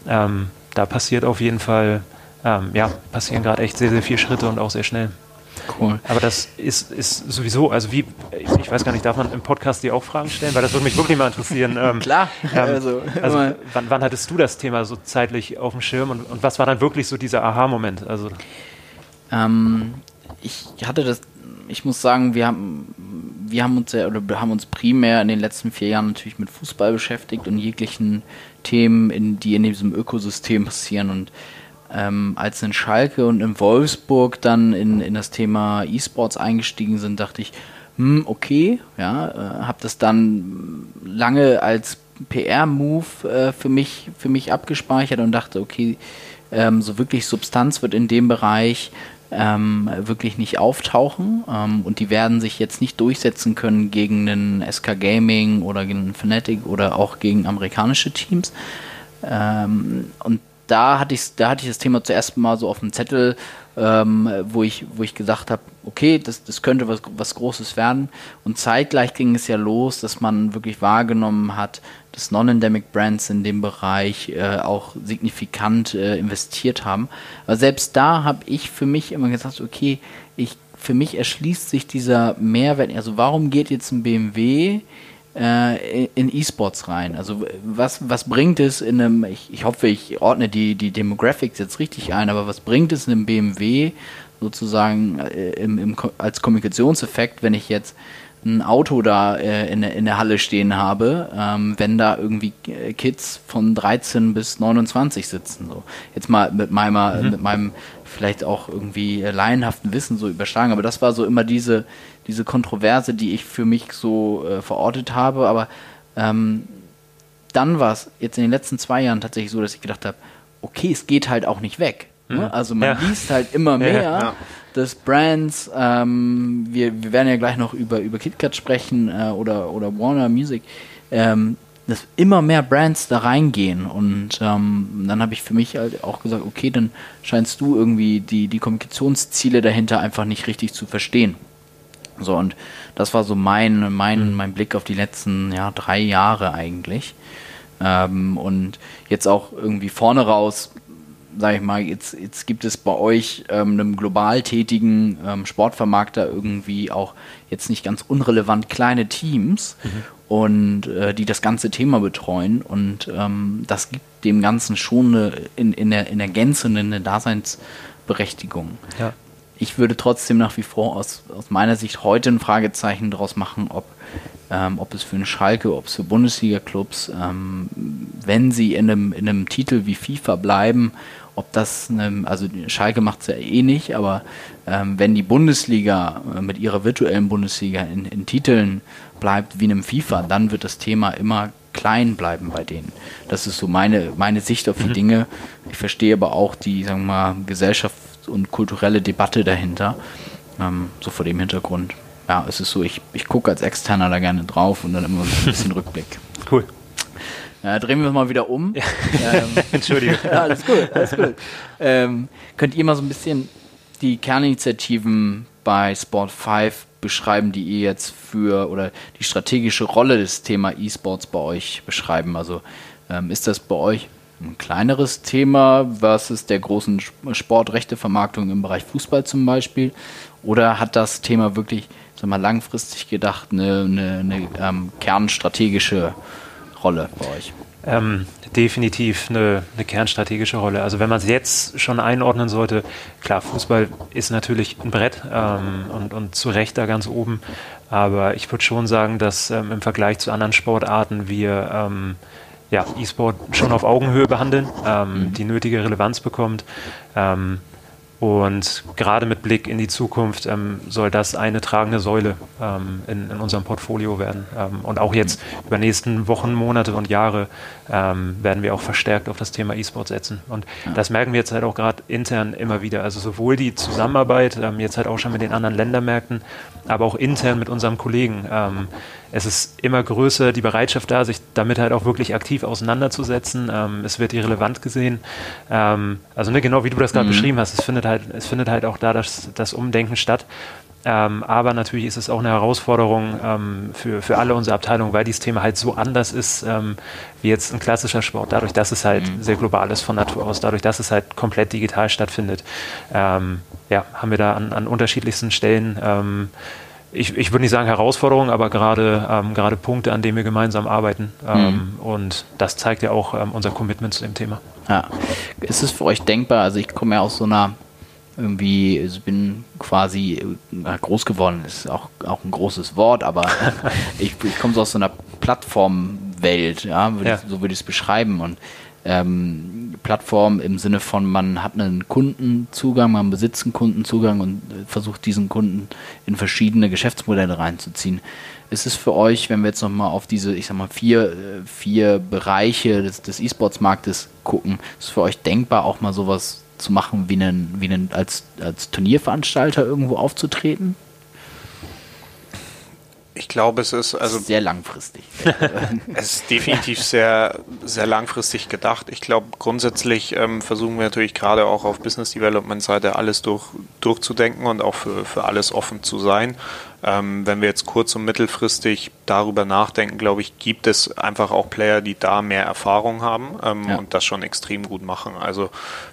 Ähm, da passiert auf jeden Fall ähm, ja, passieren gerade echt sehr, sehr viele Schritte und auch sehr schnell. Cool. Aber das ist, ist sowieso, also wie, ich weiß gar nicht, darf man im Podcast dir auch Fragen stellen? Weil das würde mich wirklich mal interessieren. Ähm, Klar. Ähm, also, also wann, wann, hattest du das Thema so zeitlich auf dem Schirm und, und was war dann wirklich so dieser Aha-Moment? Also, ähm, ich hatte das, ich muss sagen, wir haben, wir haben uns ja, oder wir haben uns primär in den letzten vier Jahren natürlich mit Fußball beschäftigt und jeglichen Themen, in, die in diesem Ökosystem passieren und ähm, als in Schalke und in Wolfsburg dann in, in das Thema E-Sports eingestiegen sind, dachte ich, hm, okay, ja, äh, habe das dann lange als PR-Move äh, für mich für mich abgespeichert und dachte, okay, ähm, so wirklich Substanz wird in dem Bereich ähm, wirklich nicht auftauchen ähm, und die werden sich jetzt nicht durchsetzen können gegen einen SK Gaming oder gegen Fnatic oder auch gegen amerikanische Teams. Ähm, und da hatte ich, da hatte ich das Thema zuerst mal so auf dem Zettel ähm, wo, ich, wo ich gesagt habe, okay, das, das könnte was, was Großes werden. Und zeitgleich ging es ja los, dass man wirklich wahrgenommen hat, dass Non-Endemic Brands in dem Bereich äh, auch signifikant äh, investiert haben. Aber selbst da habe ich für mich immer gesagt, okay, ich, für mich erschließt sich dieser Mehrwert. Also warum geht jetzt ein BMW äh, in E-Sports rein? Also was, was bringt es in einem, ich, ich hoffe, ich ordne die, die Demographics jetzt richtig ein, aber was bringt es in einem BMW sozusagen äh, im, im, als Kommunikationseffekt, wenn ich jetzt ein Auto da äh, in, in der Halle stehen habe, ähm, wenn da irgendwie äh, Kids von 13 bis 29 sitzen. So. Jetzt mal mit meinem, mhm. mit meinem vielleicht auch irgendwie laienhaften Wissen so überschlagen, aber das war so immer diese, diese Kontroverse, die ich für mich so äh, verortet habe. Aber ähm, dann war es jetzt in den letzten zwei Jahren tatsächlich so, dass ich gedacht habe, okay, es geht halt auch nicht weg. Ne? Mhm. Also man ja. liest halt immer mehr, ja, dass Brands, ähm, wir, wir werden ja gleich noch über, über KitKat sprechen äh, oder, oder Warner Music, ähm, dass immer mehr Brands da reingehen. Und ähm, dann habe ich für mich halt auch gesagt, okay, dann scheinst du irgendwie die, die Kommunikationsziele dahinter einfach nicht richtig zu verstehen. So, und das war so mein, mein, mhm. mein Blick auf die letzten ja, drei Jahre eigentlich. Ähm, und jetzt auch irgendwie vorne raus, sage ich mal, jetzt, jetzt gibt es bei euch ähm, einem global tätigen ähm, Sportvermarkter irgendwie auch jetzt nicht ganz unrelevant kleine Teams mhm. und äh, die das ganze Thema betreuen. Und ähm, das gibt dem Ganzen schon eine, in, in, der, in der Gänze eine Daseinsberechtigung. Ja ich würde trotzdem nach wie vor aus, aus meiner Sicht heute ein Fragezeichen daraus machen, ob, ähm, ob es für einen Schalke, ob es für Bundesliga-Clubs, ähm, wenn sie in einem, in einem Titel wie FIFA bleiben, ob das, eine, also Schalke macht es ja eh nicht, aber ähm, wenn die Bundesliga äh, mit ihrer virtuellen Bundesliga in, in Titeln bleibt wie in einem FIFA, dann wird das Thema immer klein bleiben bei denen. Das ist so meine, meine Sicht auf die mhm. Dinge. Ich verstehe aber auch die, sagen wir mal, Gesellschaft und kulturelle Debatte dahinter. Ähm, so vor dem Hintergrund. Ja, es ist so, ich, ich gucke als Externer da gerne drauf und dann immer ein bisschen Rückblick. Cool. Ja, drehen wir mal wieder um. Ja. Ähm, Entschuldigung. ja, alles gut, alles gut. Ähm, könnt ihr mal so ein bisschen die Kerninitiativen bei Sport 5 beschreiben, die ihr jetzt für oder die strategische Rolle des Thema E-Sports bei euch beschreiben? Also ähm, ist das bei euch ein kleineres Thema versus der großen Sportrechtevermarktung im Bereich Fußball zum Beispiel? Oder hat das Thema wirklich, sag mal, langfristig gedacht eine, eine, eine ähm, kernstrategische Rolle bei euch? Ähm, definitiv eine, eine, kernstrategische Rolle. Also wenn man es jetzt schon einordnen sollte, klar, Fußball ist natürlich ein Brett ähm, und, und zu Recht da ganz oben. Aber ich würde schon sagen, dass ähm, im Vergleich zu anderen Sportarten wir ähm, ja, E-Sport schon auf Augenhöhe behandeln, ähm, mhm. die nötige Relevanz bekommt. Ähm, und gerade mit Blick in die Zukunft ähm, soll das eine tragende Säule ähm, in, in, unserem Portfolio werden. Ähm, und auch jetzt über nächsten Wochen, Monate und Jahre ähm, werden wir auch verstärkt auf das Thema E-Sport setzen. Und ja. das merken wir jetzt halt auch gerade intern immer wieder. Also sowohl die Zusammenarbeit, ähm, jetzt halt auch schon mit den anderen Ländermärkten, aber auch intern mit unserem Kollegen. Ähm, es ist immer größer die Bereitschaft da, sich damit halt auch wirklich aktiv auseinanderzusetzen. es wird irrelevant gesehen. also ne, genau wie du das gerade mhm. beschrieben hast, es findet findet halt, es findet halt auch da das, das Umdenken statt. Ähm, aber natürlich ist es auch eine Herausforderung ähm, für, für alle unsere Abteilungen, weil dieses Thema halt so anders ist ähm, wie jetzt ein klassischer Sport. Dadurch, dass es halt mhm. sehr global ist von Natur aus, dadurch, dass es halt komplett digital stattfindet, ähm, ja, haben wir da an, an unterschiedlichsten Stellen ähm, ich, ich würde nicht sagen Herausforderungen, aber gerade ähm, gerade Punkte, an denen wir gemeinsam arbeiten. Ähm, mhm. Und das zeigt ja auch ähm, unser Commitment zu dem Thema. Ja. Ist es für euch denkbar? Also ich komme ja aus so einer irgendwie, ich bin quasi äh, groß geworden, ist auch, auch ein großes Wort, aber ich, ich komme so aus so einer Plattformwelt, ja, würd ja. Ich, so würde ich es beschreiben. Und ähm, Plattform im Sinne von, man hat einen Kundenzugang, man besitzt einen Kundenzugang und äh, versucht diesen Kunden in verschiedene Geschäftsmodelle reinzuziehen. Ist es für euch, wenn wir jetzt nochmal auf diese, ich sag mal, vier, äh, vier Bereiche des, E-Sports-Marktes gucken, ist es für euch denkbar, auch mal sowas zu machen, wie einen, wie einen als, als Turnierveranstalter irgendwo aufzutreten? Ich glaube, es ist also sehr langfristig. es ist definitiv sehr, sehr langfristig gedacht. Ich glaube, grundsätzlich ähm, versuchen wir natürlich gerade auch auf Business Development Seite alles durch, durchzudenken und auch für, für alles offen zu sein. Ähm, wenn wir jetzt kurz- und mittelfristig darüber nachdenken, glaube ich, gibt es einfach auch Player, die da mehr Erfahrung haben ähm, ja. und das schon extrem gut machen. Also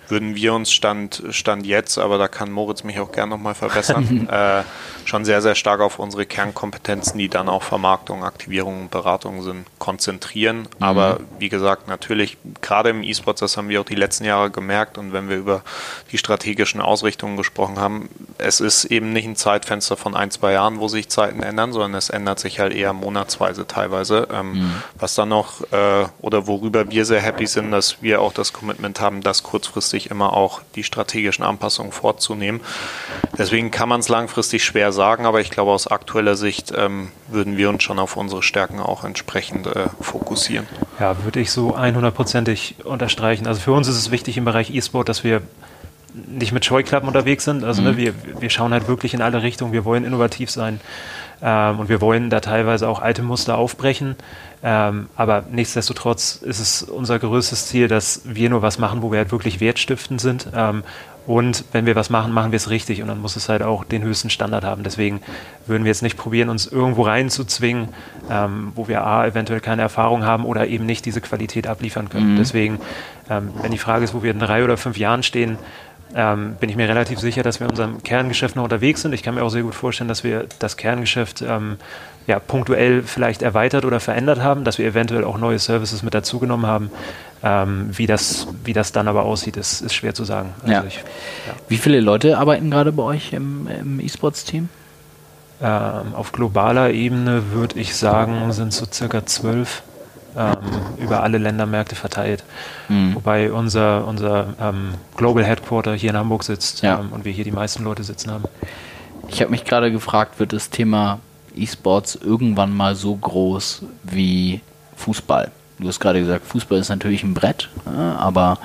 würden wir uns Stand, Stand jetzt, aber da kann Moritz mich auch gerne nochmal verbessern, äh, schon sehr, sehr stark auf unsere Kernkompetenzen, die dann auch Vermarktung, Aktivierung und Beratung sind, konzentrieren. Mhm. Aber wie gesagt, natürlich, gerade im E-Sports, das haben wir auch die letzten Jahre gemerkt und wenn wir über die strategischen Ausrichtungen gesprochen haben, es ist eben nicht ein Zeitfenster von ein, zwei Jahren, wo sich Zeiten ändern, sondern es ändert sich halt eher monatsweise teilweise. Ähm, mhm. Was dann noch äh, oder worüber wir sehr happy sind, dass wir auch das Commitment haben, das kurzfristig immer auch die strategischen Anpassungen vorzunehmen. Deswegen kann man es langfristig schwer sagen, aber ich glaube aus aktueller Sicht ähm, würden wir uns schon auf unsere Stärken auch entsprechend äh, fokussieren. Ja, würde ich so 100%ig unterstreichen. Also für uns ist es wichtig im Bereich E-Sport, dass wir nicht mit Scheuklappen unterwegs sind. Also ne, mhm. ne, wir, wir schauen halt wirklich in alle Richtungen. Wir wollen innovativ sein ähm, und wir wollen da teilweise auch alte Muster aufbrechen. Ähm, aber nichtsdestotrotz ist es unser größtes Ziel, dass wir nur was machen, wo wir halt wirklich wertstiftend sind. Ähm, und wenn wir was machen, machen wir es richtig und dann muss es halt auch den höchsten Standard haben. Deswegen würden wir jetzt nicht probieren, uns irgendwo reinzuzwingen, ähm, wo wir A, eventuell keine Erfahrung haben oder eben nicht diese Qualität abliefern können. Mhm. Deswegen, ähm, wenn die Frage ist, wo wir in drei oder fünf Jahren stehen, ähm, bin ich mir relativ sicher, dass wir in unserem Kerngeschäft noch unterwegs sind. Ich kann mir auch sehr gut vorstellen, dass wir das Kerngeschäft ähm, ja, punktuell vielleicht erweitert oder verändert haben, dass wir eventuell auch neue Services mit dazugenommen haben. Ähm, wie, das, wie das dann aber aussieht, ist, ist schwer zu sagen. Also ja. Ich, ja. Wie viele Leute arbeiten gerade bei euch im, im E-Sports-Team? Ähm, auf globaler Ebene würde ich sagen, sind so circa zwölf ähm, über alle Ländermärkte verteilt. Mhm. Wobei unser, unser ähm, Global Headquarter hier in Hamburg sitzt ja. ähm, und wir hier die meisten Leute sitzen haben. Ich habe mich gerade gefragt, wird das Thema E-Sports irgendwann mal so groß wie Fußball? Du hast gerade gesagt, Fußball ist natürlich ein Brett, aber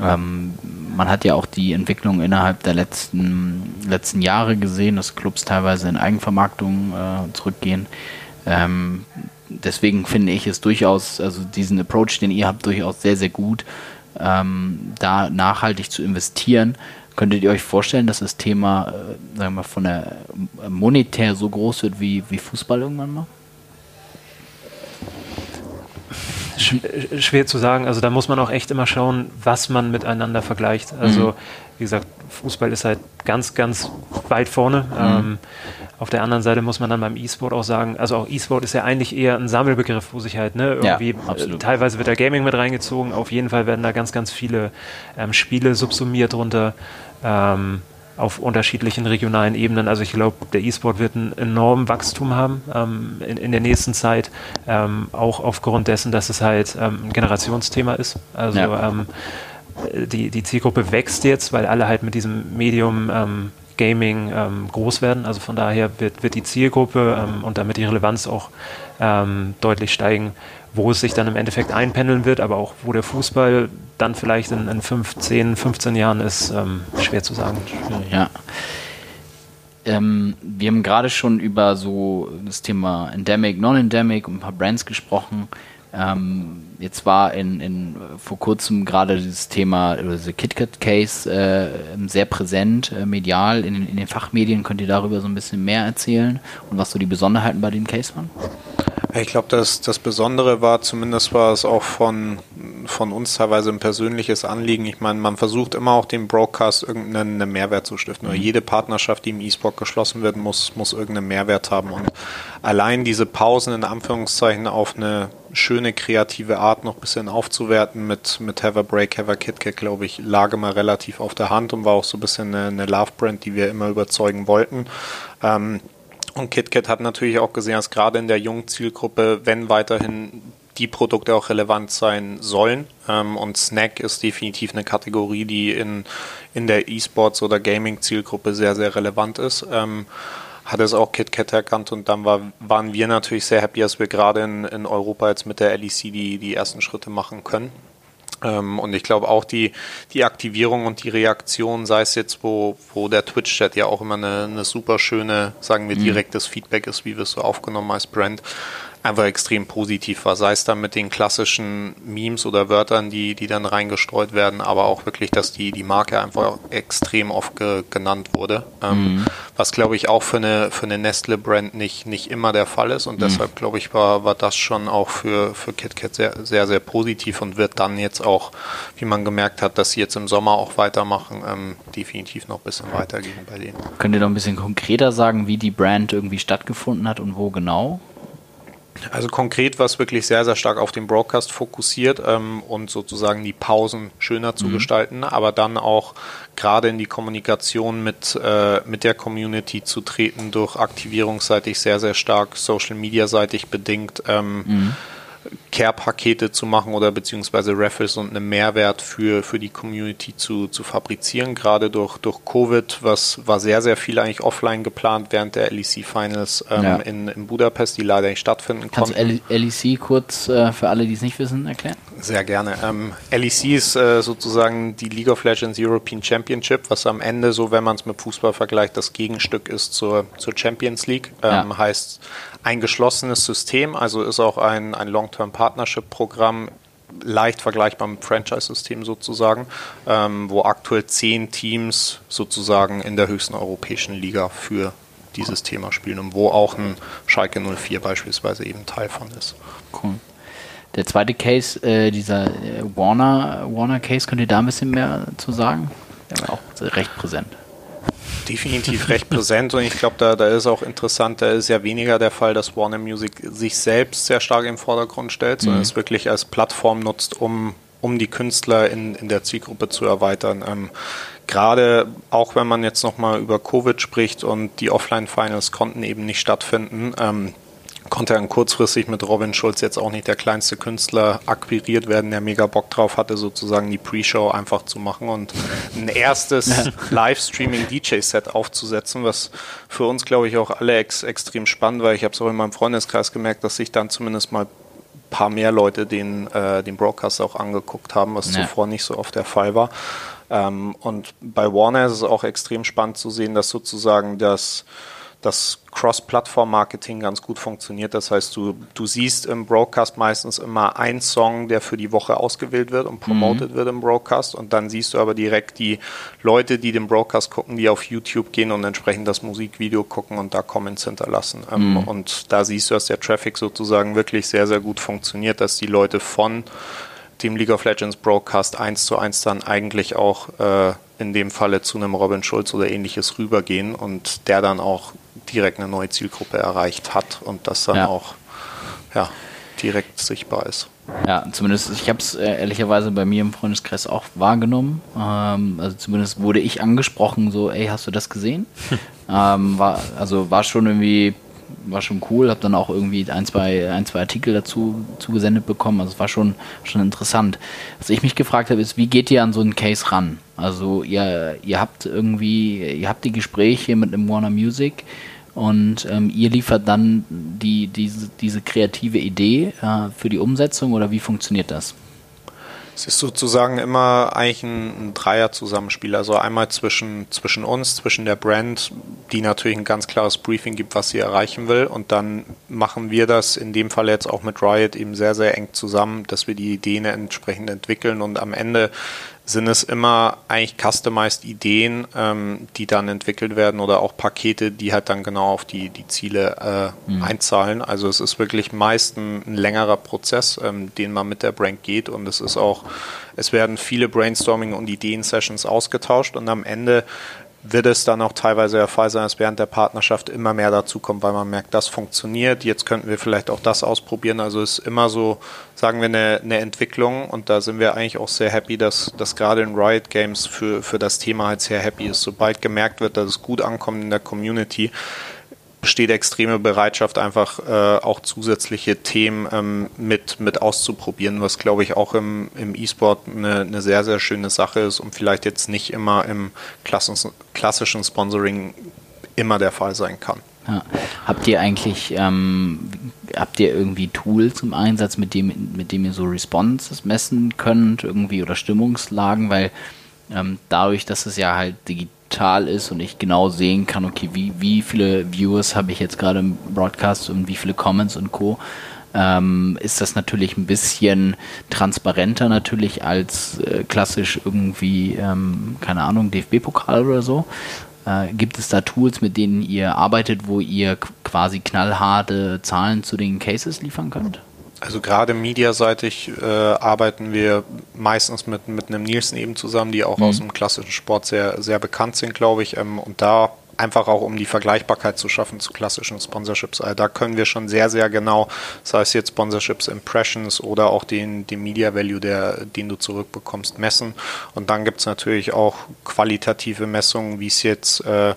ähm, man hat ja auch die Entwicklung innerhalb der letzten, letzten Jahre gesehen, dass Clubs teilweise in Eigenvermarktung äh, zurückgehen. Ähm, deswegen finde ich es durchaus, also diesen Approach, den ihr habt, durchaus sehr, sehr gut, ähm, da nachhaltig zu investieren. Könntet ihr euch vorstellen, dass das Thema, äh, sagen wir mal, von der äh, monetär so groß wird wie, wie Fußball irgendwann mal? schwer zu sagen. Also da muss man auch echt immer schauen, was man miteinander vergleicht. Also mhm. wie gesagt, Fußball ist halt ganz, ganz weit vorne. Mhm. Ähm, auf der anderen Seite muss man dann beim E-Sport auch sagen, also auch E-Sport ist ja eigentlich eher ein Sammelbegriff, wo sich halt, ne, irgendwie, ja, äh, teilweise wird da Gaming mit reingezogen, auf jeden Fall werden da ganz, ganz viele ähm, Spiele subsumiert drunter. Ähm, auf unterschiedlichen regionalen Ebenen. Also ich glaube, der E-Sport wird ein enormes Wachstum haben ähm, in, in, der nächsten Zeit, ähm, auch aufgrund dessen, dass es halt ähm, ein Generationsthema ist. Also ja. Ähm, die, die Zielgruppe wächst jetzt, weil alle halt mit diesem Medium ähm, Gaming ähm, groß werden. Also von daher wird, wird die Zielgruppe und damit die Relevanz auch deutlich steigen wo es sich dann im Endeffekt einpendeln wird, aber auch wo der Fußball dann vielleicht in, in 5, 10, 15 Jahren ist, ähm, schwer zu sagen. Ja. Ähm, wir haben gerade schon über so das Thema Endemic, Non-Endemic und ein paar Brands gesprochen. Ähm, jetzt war in, in vor kurzem gerade dieses Thema, also KitKat Case, äh, sehr präsent, äh, medial in, in den Fachmedien. Könnt ihr darüber so ein bisschen mehr erzählen und was so die Besonderheiten bei dem Case waren? Ich glaube, das, das Besondere war, zumindest war es auch von, von uns teilweise ein persönliches Anliegen. Ich meine, man versucht immer auch dem Broadcast irgendeinen Mehrwert zu stiften. Mhm. jede Partnerschaft, die im E-Sport geschlossen wird, muss, muss irgendeinen Mehrwert haben. Und allein diese Pausen in Anführungszeichen auf eine schöne kreative Art noch ein bisschen aufzuwerten mit, mit Have a Break, Have a KitKat, glaube ich, lag immer relativ auf der Hand und war auch so ein bisschen eine, eine Love-Brand, die wir immer überzeugen wollten. Ähm, und KitKat hat natürlich auch gesehen, dass gerade in der jungen Zielgruppe, wenn weiterhin die Produkte auch relevant sein sollen. Ähm, und Snack ist definitiv eine Kategorie, die in, in der E-Sports- oder Gaming-Zielgruppe sehr, sehr relevant ist. Hat es auch KitKat erkannt und dann war, waren wir natürlich sehr happy, dass wir gerade in, in Europa jetzt mit der LEC die, die ersten Schritte machen können. Ähm, und ich glaube auch die, die Aktivierung und die Reaktion, sei es jetzt, wo, wo der Twitch-Chat ja auch immer eine, eine super schöne, sagen wir, mhm. direktes Feedback ist, wie wir es so aufgenommen als Brand, einfach extrem positiv war. Sei es dann mit den klassischen Memes oder Wörtern, die, die dann reingestreut werden, aber auch wirklich, dass die, die Marke einfach extrem oft ge, genannt wurde. Ähm, mhm. Was glaube ich auch für eine, für eine Nestle-Brand nicht, nicht immer der Fall ist. Und mhm. deshalb glaube ich, war, war das schon auch für, für KitKat sehr, sehr, sehr positiv und wird dann jetzt auch, wie man gemerkt hat, dass sie jetzt im Sommer auch weitermachen, ähm, definitiv noch ein bisschen weitergehen bei denen. Könnt ihr noch ein bisschen konkreter sagen, wie die Brand irgendwie stattgefunden hat und wo genau? Also konkret war es wirklich sehr, sehr stark auf den Broadcast fokussiert ähm, und sozusagen die Pausen schöner zu mhm. gestalten, aber dann auch gerade in die Kommunikation mit, äh, mit der Community zu treten, durch aktivierungsseitig sehr, sehr stark, Social Media seitig bedingt. Ähm, mhm Care-Pakete zu machen oder beziehungsweise Raffles und einen Mehrwert für, für die Community zu, zu fabrizieren. Gerade durch, durch Covid, was war sehr, sehr viel eigentlich offline geplant während der LEC Finals ähm, ja. in, in Budapest, die leider nicht stattfinden Kannst konnten. Kannst du LEC kurz äh, für alle, die es nicht wissen, erklären? Sehr gerne. Ähm, LEC ist äh, sozusagen die League of Legends European Championship, was am Ende so, wenn man es mit Fußball vergleicht, das Gegenstück ist zur, zur Champions League. Ähm, ja. Heißt ein geschlossenes System, also ist auch ein, ein Long-Term-Partnership-Programm leicht vergleichbar mit Franchise-System sozusagen, ähm, wo aktuell zehn Teams sozusagen in der höchsten europäischen Liga für dieses Thema spielen und wo auch ein Schalke 04 beispielsweise eben Teil von ist. Cool. Der zweite Case, äh, dieser äh, Warner, Warner Case, könnt ihr da ein bisschen mehr zu sagen? Der war auch recht präsent definitiv recht präsent und ich glaube, da, da ist auch interessant, da ist ja weniger der Fall, dass Warner Music sich selbst sehr stark im Vordergrund stellt, sondern mhm. es wirklich als Plattform nutzt, um, um die Künstler in, in der Zielgruppe zu erweitern. Ähm, Gerade auch wenn man jetzt nochmal über Covid spricht und die Offline-Finals konnten eben nicht stattfinden, ähm, konnte dann kurzfristig mit Robin Schulz jetzt auch nicht der kleinste Künstler akquiriert werden, der mega Bock drauf hatte, sozusagen die Pre-Show einfach zu machen und ein erstes Livestreaming-DJ-Set aufzusetzen, was für uns, glaube ich, auch alle ex extrem spannend war. Ich habe es auch in meinem Freundeskreis gemerkt, dass sich dann zumindest mal ein paar mehr Leute den, äh, den Broadcast auch angeguckt haben, was ja. zuvor nicht so oft der Fall war. Ähm, und bei Warner ist es auch extrem spannend zu sehen, dass sozusagen das das Cross-Plattform-Marketing ganz gut funktioniert. Das heißt, du, du siehst im Broadcast meistens immer einen Song, der für die Woche ausgewählt wird und promoted mhm. wird im Broadcast. Und dann siehst du aber direkt die Leute, die den Broadcast gucken, die auf YouTube gehen und entsprechend das Musikvideo gucken und da Comments hinterlassen. Ähm, mhm. Und da siehst du, dass der Traffic sozusagen wirklich sehr, sehr gut funktioniert, dass die Leute von dem League of Legends Broadcast eins zu eins dann eigentlich auch äh, in dem Falle zu einem Robin Schulz oder ähnliches rübergehen und der dann auch direkt eine neue Zielgruppe erreicht hat und das dann ja. auch ja, direkt sichtbar ist. Ja, zumindest, ich habe es äh, ehrlicherweise bei mir im Freundeskreis auch wahrgenommen. Ähm, also zumindest wurde ich angesprochen, so, ey, hast du das gesehen? ähm, war, also war schon irgendwie, war schon cool, habe dann auch irgendwie ein, zwei, ein, zwei Artikel dazu zugesendet bekommen. Also es war schon, schon interessant. Was ich mich gefragt habe, ist, wie geht ihr an so einen Case ran? Also ihr, ihr habt irgendwie, ihr habt die Gespräche mit einem Warner Music und ähm, ihr liefert dann die, diese, diese kreative Idee äh, für die Umsetzung oder wie funktioniert das? Es ist sozusagen immer eigentlich ein, ein Dreier-Zusammenspiel. Also einmal zwischen, zwischen uns, zwischen der Brand, die natürlich ein ganz klares Briefing gibt, was sie erreichen will. Und dann machen wir das in dem Fall jetzt auch mit Riot eben sehr, sehr eng zusammen, dass wir die Ideen entsprechend entwickeln und am Ende sind es immer eigentlich customized Ideen, ähm, die dann entwickelt werden oder auch Pakete, die halt dann genau auf die, die Ziele äh, mhm. einzahlen. Also es ist wirklich meist ein, ein längerer Prozess, ähm, den man mit der Brand geht und es ist auch, es werden viele Brainstorming- und Ideen-Sessions ausgetauscht und am Ende wird es dann auch teilweise der Fall sein, dass während der Partnerschaft immer mehr dazu kommt, weil man merkt, das funktioniert. Jetzt könnten wir vielleicht auch das ausprobieren. Also es ist immer so, sagen wir, eine, eine Entwicklung und da sind wir eigentlich auch sehr happy, dass, dass gerade in Riot Games für, für das Thema halt sehr happy ist. Sobald gemerkt wird, dass es gut ankommt in der Community, besteht extreme Bereitschaft, einfach äh, auch zusätzliche Themen ähm, mit, mit auszuprobieren, was glaube ich auch im, im E-Sport eine, eine sehr, sehr schöne Sache ist und vielleicht jetzt nicht immer im klassischen Sponsoring immer der Fall sein kann. Ja. Habt ihr eigentlich, ähm, habt ihr irgendwie Tools im Einsatz, mit dem, mit dem ihr so Responses messen könnt, irgendwie oder Stimmungslagen, weil ähm, dadurch, dass es ja halt digital ist und ich genau sehen kann, okay, wie, wie viele Viewers habe ich jetzt gerade im Broadcast und wie viele Comments und Co., ähm, ist das natürlich ein bisschen transparenter natürlich als äh, klassisch irgendwie, ähm, keine Ahnung, DFB-Pokal oder so. Äh, gibt es da Tools, mit denen ihr arbeitet, wo ihr quasi knallharte Zahlen zu den Cases liefern könnt? Also gerade mediaseitig äh, arbeiten wir meistens mit, mit einem Nielsen eben zusammen, die auch mhm. aus dem klassischen Sport sehr, sehr bekannt sind, glaube ich. Ähm, und da einfach auch um die Vergleichbarkeit zu schaffen zu klassischen Sponsorships. Also da können wir schon sehr, sehr genau, sei es jetzt Sponsorships, Impressions oder auch den, den Media Value, der, den du zurückbekommst, messen. Und dann gibt es natürlich auch qualitative Messungen, wie es jetzt äh,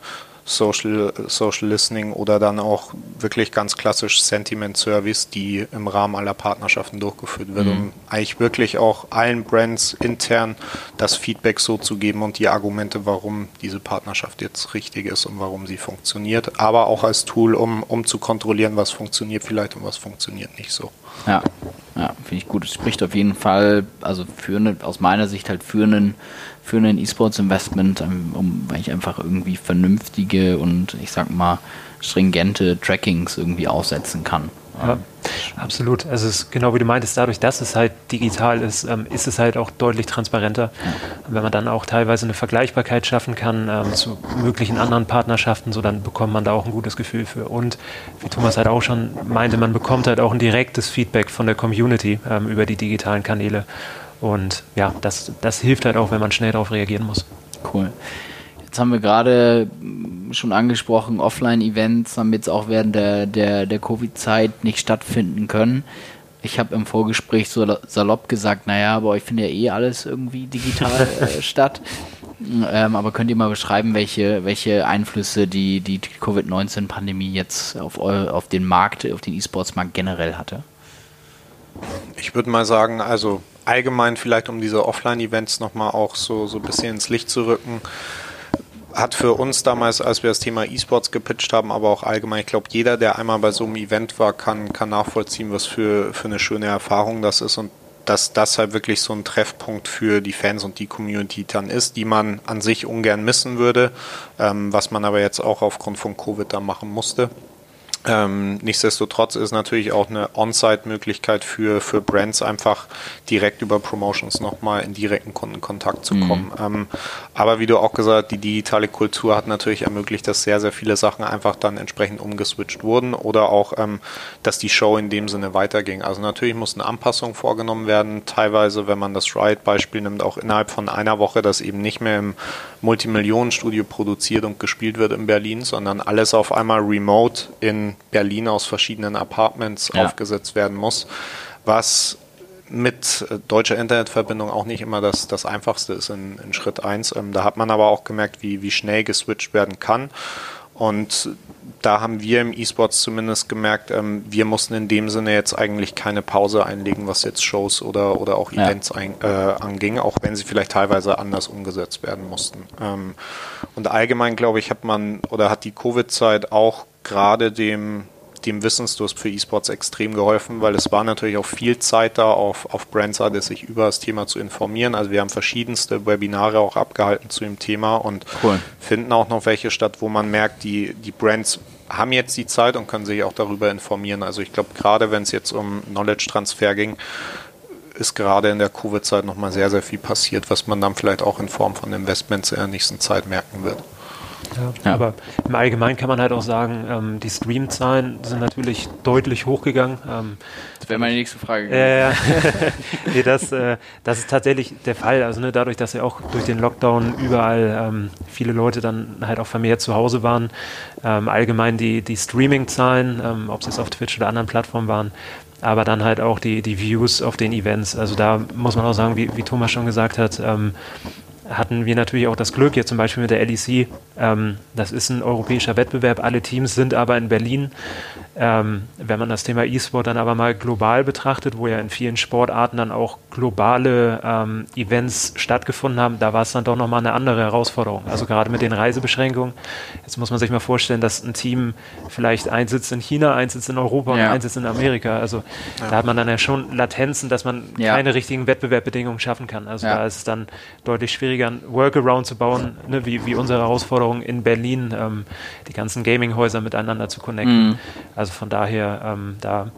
Social, Social Listening oder dann auch wirklich ganz klassisch Sentiment Service, die im Rahmen aller Partnerschaften durchgeführt wird, mhm. um eigentlich wirklich auch allen Brands intern das Feedback so zu geben und die Argumente, warum diese Partnerschaft jetzt richtig ist und warum sie funktioniert, aber auch als Tool, um, um zu kontrollieren, was funktioniert vielleicht und was funktioniert nicht so. Ja, ja finde ich gut. Es spricht auf jeden Fall, also für eine, aus meiner Sicht halt für einen für ein E-Sports-Investment, ähm, um, weil ich einfach irgendwie vernünftige und ich sag mal stringente Trackings irgendwie aussetzen kann. Ja, absolut. Also es ist genau wie du meintest, dadurch, dass es halt digital ist, ähm, ist es halt auch deutlich transparenter. Ja. Wenn man dann auch teilweise eine Vergleichbarkeit schaffen kann ähm, zu möglichen anderen Partnerschaften, so dann bekommt man da auch ein gutes Gefühl für. Und wie Thomas halt auch schon meinte, man bekommt halt auch ein direktes Feedback von der Community ähm, über die digitalen Kanäle. Und ja, das, das hilft halt auch, wenn man schnell darauf reagieren muss. Cool. Jetzt haben wir gerade schon angesprochen, Offline-Events haben jetzt auch während der, der, der Covid-Zeit nicht stattfinden können. Ich habe im Vorgespräch so salopp gesagt, naja, aber ich finde ja eh alles irgendwie digital äh, statt. Ähm, aber könnt ihr mal beschreiben, welche, welche Einflüsse die, die Covid-19-Pandemie jetzt auf, eu, auf den Markt, auf den E-Sports-Markt generell hatte? Ich würde mal sagen, also allgemein vielleicht, um diese Offline-Events nochmal auch so, so ein bisschen ins Licht zu rücken, hat für uns damals, als wir das Thema E-Sports gepitcht haben, aber auch allgemein, ich glaube, jeder, der einmal bei so einem Event war, kann, kann nachvollziehen, was für, für eine schöne Erfahrung das ist und dass das halt wirklich so ein Treffpunkt für die Fans und die Community dann ist, die man an sich ungern missen würde, ähm, was man aber jetzt auch aufgrund von Covid da machen musste. Ähm, nichtsdestotrotz ist natürlich auch eine On-Site-Möglichkeit für, für Brands einfach direkt über Promotions nochmal in direkten Kundenkontakt zu mhm. kommen. Mhm. Ähm, aber wie du auch gesagt, die digitale Kultur hat natürlich ermöglicht, dass sehr, sehr viele Sachen einfach dann entsprechend umgeswitcht wurden oder auch, ähm, dass die Show in dem Sinne weiterging. Also natürlich muss eine Anpassung vorgenommen werden. Teilweise, wenn man das Riot-Beispiel nimmt, auch innerhalb von einer Woche, das eben nicht mehr im Multimillionenstudio produziert und gespielt wird in Berlin, sondern alles auf einmal remote in Berlin aus verschiedenen Apartments ja. aufgesetzt werden muss, was mit deutscher Internetverbindung auch nicht immer das, das Einfachste ist in, in Schritt 1. Ähm, da hat man aber auch gemerkt, wie, wie schnell geswitcht werden kann. Und da haben wir im E-Sports zumindest gemerkt, ähm, wir mussten in dem Sinne jetzt eigentlich keine Pause einlegen, was jetzt Shows oder, oder auch Events ja. ein, äh, anging, auch wenn sie vielleicht teilweise anders umgesetzt werden mussten. Ähm, und allgemein, glaube ich, hat man oder hat die Covid-Zeit auch gerade dem, dem Wissensdurst für E-Sports extrem geholfen, weil es war natürlich auch viel Zeit da auf, auf Brandseite, sich über das Thema zu informieren. Also wir haben verschiedenste Webinare auch abgehalten zu dem Thema und cool. finden auch noch welche statt, wo man merkt, die, die Brands haben jetzt die Zeit und können sich auch darüber informieren. Also ich glaube, gerade wenn es jetzt um Knowledge-Transfer ging, ist gerade in der Covid-Zeit nochmal sehr, sehr viel passiert, was man dann vielleicht auch in Form von Investments in der nächsten Zeit merken wird. Ja, ja. Aber im Allgemeinen kann man halt auch sagen, ähm, die Streamzahlen sind natürlich deutlich hochgegangen. Ähm, das wäre meine nächste Frage. Äh, nee, das, äh, das ist tatsächlich der Fall. Also ne, dadurch, dass ja auch durch den Lockdown überall ähm, viele Leute dann halt auch vermehrt zu Hause waren, ähm, allgemein die, die Streaming-Zahlen, ähm, ob es jetzt auf Twitch oder anderen Plattformen waren, aber dann halt auch die, die Views auf den Events. Also da muss man auch sagen, wie, wie Thomas schon gesagt hat, ähm, hatten wir natürlich auch das Glück, jetzt zum Beispiel mit der LEC, ähm, das ist ein europäischer Wettbewerb, alle Teams sind aber in Berlin. Ähm, wenn man das Thema E-Sport dann aber mal global betrachtet, wo ja in vielen Sportarten dann auch globale ähm, Events stattgefunden haben, da war es dann doch nochmal eine andere Herausforderung. Also gerade mit den Reisebeschränkungen. Jetzt muss man sich mal vorstellen, dass ein Team vielleicht eins sitzt in China, sitzt in Europa ja. und eins sitzt in Amerika. Also ja. da hat man dann ja schon Latenzen, dass man ja. keine richtigen Wettbewerbbedingungen schaffen kann. Also da ist es dann deutlich schwieriger, ein Workaround zu bauen, ne, wie, wie unsere Herausforderung in Berlin, ähm, die ganzen Gaming-Häuser miteinander zu connecten. Mhm. Also von daher, ähm, da,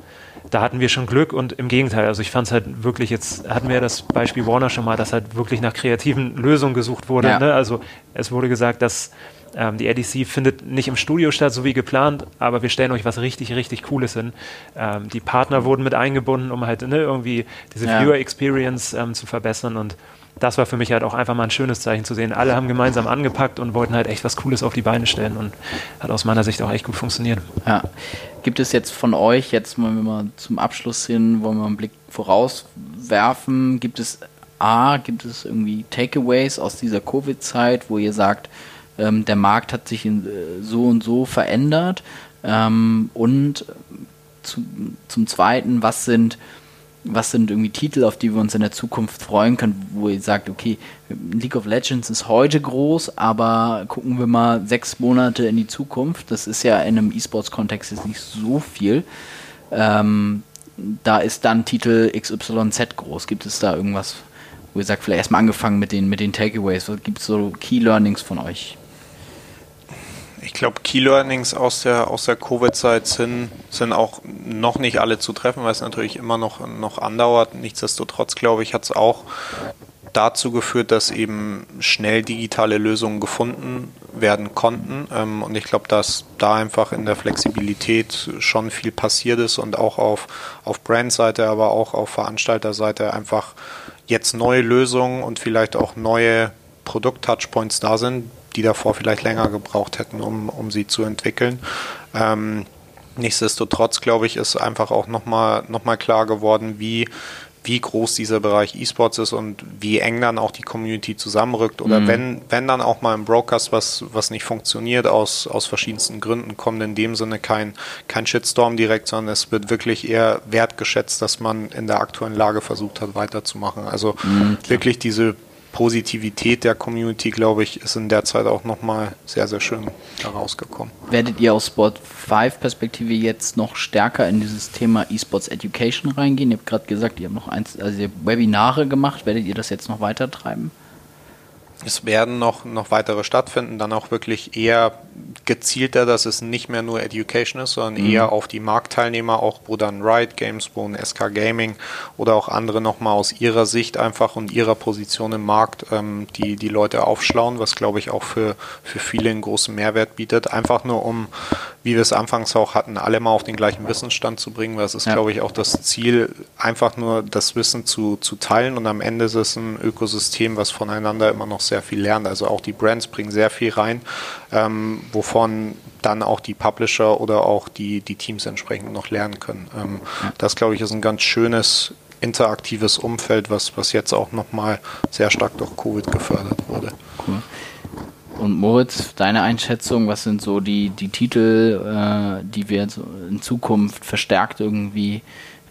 da hatten wir schon Glück und im Gegenteil, also ich fand es halt wirklich, jetzt hatten wir ja das Beispiel Warner schon mal, dass halt wirklich nach kreativen Lösungen gesucht wurde. Ja. Ne? Also es wurde gesagt, dass ähm, die EDC findet nicht im Studio statt, so wie geplant, aber wir stellen euch was richtig, richtig Cooles hin. Ähm, die Partner wurden mit eingebunden, um halt ne, irgendwie diese ja. Viewer Experience ähm, zu verbessern und das war für mich halt auch einfach mal ein schönes Zeichen zu sehen. Alle haben gemeinsam angepackt und wollten halt echt was Cooles auf die Beine stellen und hat aus meiner Sicht auch echt gut funktioniert. Ja. Gibt es jetzt von euch, jetzt wollen wir mal zum Abschluss hin, wollen wir einen Blick vorauswerfen, gibt es A, gibt es irgendwie Takeaways aus dieser Covid-Zeit, wo ihr sagt, ähm, der Markt hat sich in, äh, so und so verändert ähm, und zu, zum Zweiten, was sind was sind irgendwie Titel, auf die wir uns in der Zukunft freuen können, wo ihr sagt, okay, League of Legends ist heute groß, aber gucken wir mal sechs Monate in die Zukunft. Das ist ja in einem E-Sports-Kontext jetzt nicht so viel. Ähm, da ist dann Titel XYZ groß. Gibt es da irgendwas, wo ihr sagt, vielleicht erstmal angefangen mit den, mit den Takeaways? Gibt es so Key Learnings von euch? Ich glaube, Key Learnings aus der, aus der Covid-Zeit sind, sind auch noch nicht alle zu treffen, weil es natürlich immer noch, noch andauert. Nichtsdestotrotz, glaube ich, hat es auch dazu geführt, dass eben schnell digitale Lösungen gefunden werden konnten. Ähm, und ich glaube, dass da einfach in der Flexibilität schon viel passiert ist und auch auf, auf Brandseite, aber auch auf Veranstalterseite einfach jetzt neue Lösungen und vielleicht auch neue Produkt-Touchpoints da sind, die davor vielleicht länger gebraucht hätten, um, um sie zu entwickeln. Ähm, nichtsdestotrotz, glaube ich, ist einfach auch nochmal noch mal klar geworden, wie, wie groß dieser Bereich E-Sports ist und wie eng dann auch die Community zusammenrückt. Oder mhm. wenn, wenn dann auch mal im Broadcast was, was nicht funktioniert, aus, aus verschiedensten Gründen, kommt in dem Sinne kein, kein Shitstorm direkt, sondern es wird wirklich eher wertgeschätzt, dass man in der aktuellen Lage versucht hat, weiterzumachen. Also mhm, wirklich diese Positivität der Community, glaube ich, ist in der Zeit auch nochmal sehr, sehr schön herausgekommen. Werdet ihr aus Sport 5 Perspektive jetzt noch stärker in dieses Thema E-Sports Education reingehen? Ihr habt gerade gesagt, ihr habt noch eins, also Webinare gemacht. Werdet ihr das jetzt noch weiter treiben? Es werden noch, noch weitere stattfinden, dann auch wirklich eher gezielter, dass es nicht mehr nur Education ist, sondern mhm. eher auf die Marktteilnehmer, auch wo dann Riot Games, wo ein SK Gaming oder auch andere nochmal aus ihrer Sicht einfach und ihrer Position im Markt ähm, die, die Leute aufschlauen, was glaube ich auch für, für viele einen großen Mehrwert bietet. Einfach nur um, wie wir es anfangs auch hatten, alle mal auf den gleichen Wissensstand zu bringen, weil es ist ja. glaube ich auch das Ziel, einfach nur das Wissen zu, zu teilen und am Ende ist es ein Ökosystem, was voneinander immer noch sehr viel lernt. Also auch die Brands bringen sehr viel rein, ähm, wovon dann auch die Publisher oder auch die, die Teams entsprechend noch lernen können. Ähm, ja. Das, glaube ich, ist ein ganz schönes interaktives Umfeld, was, was jetzt auch nochmal sehr stark durch Covid gefördert wurde. Cool. Und Moritz, deine Einschätzung, was sind so die, die Titel, äh, die wir in Zukunft verstärkt irgendwie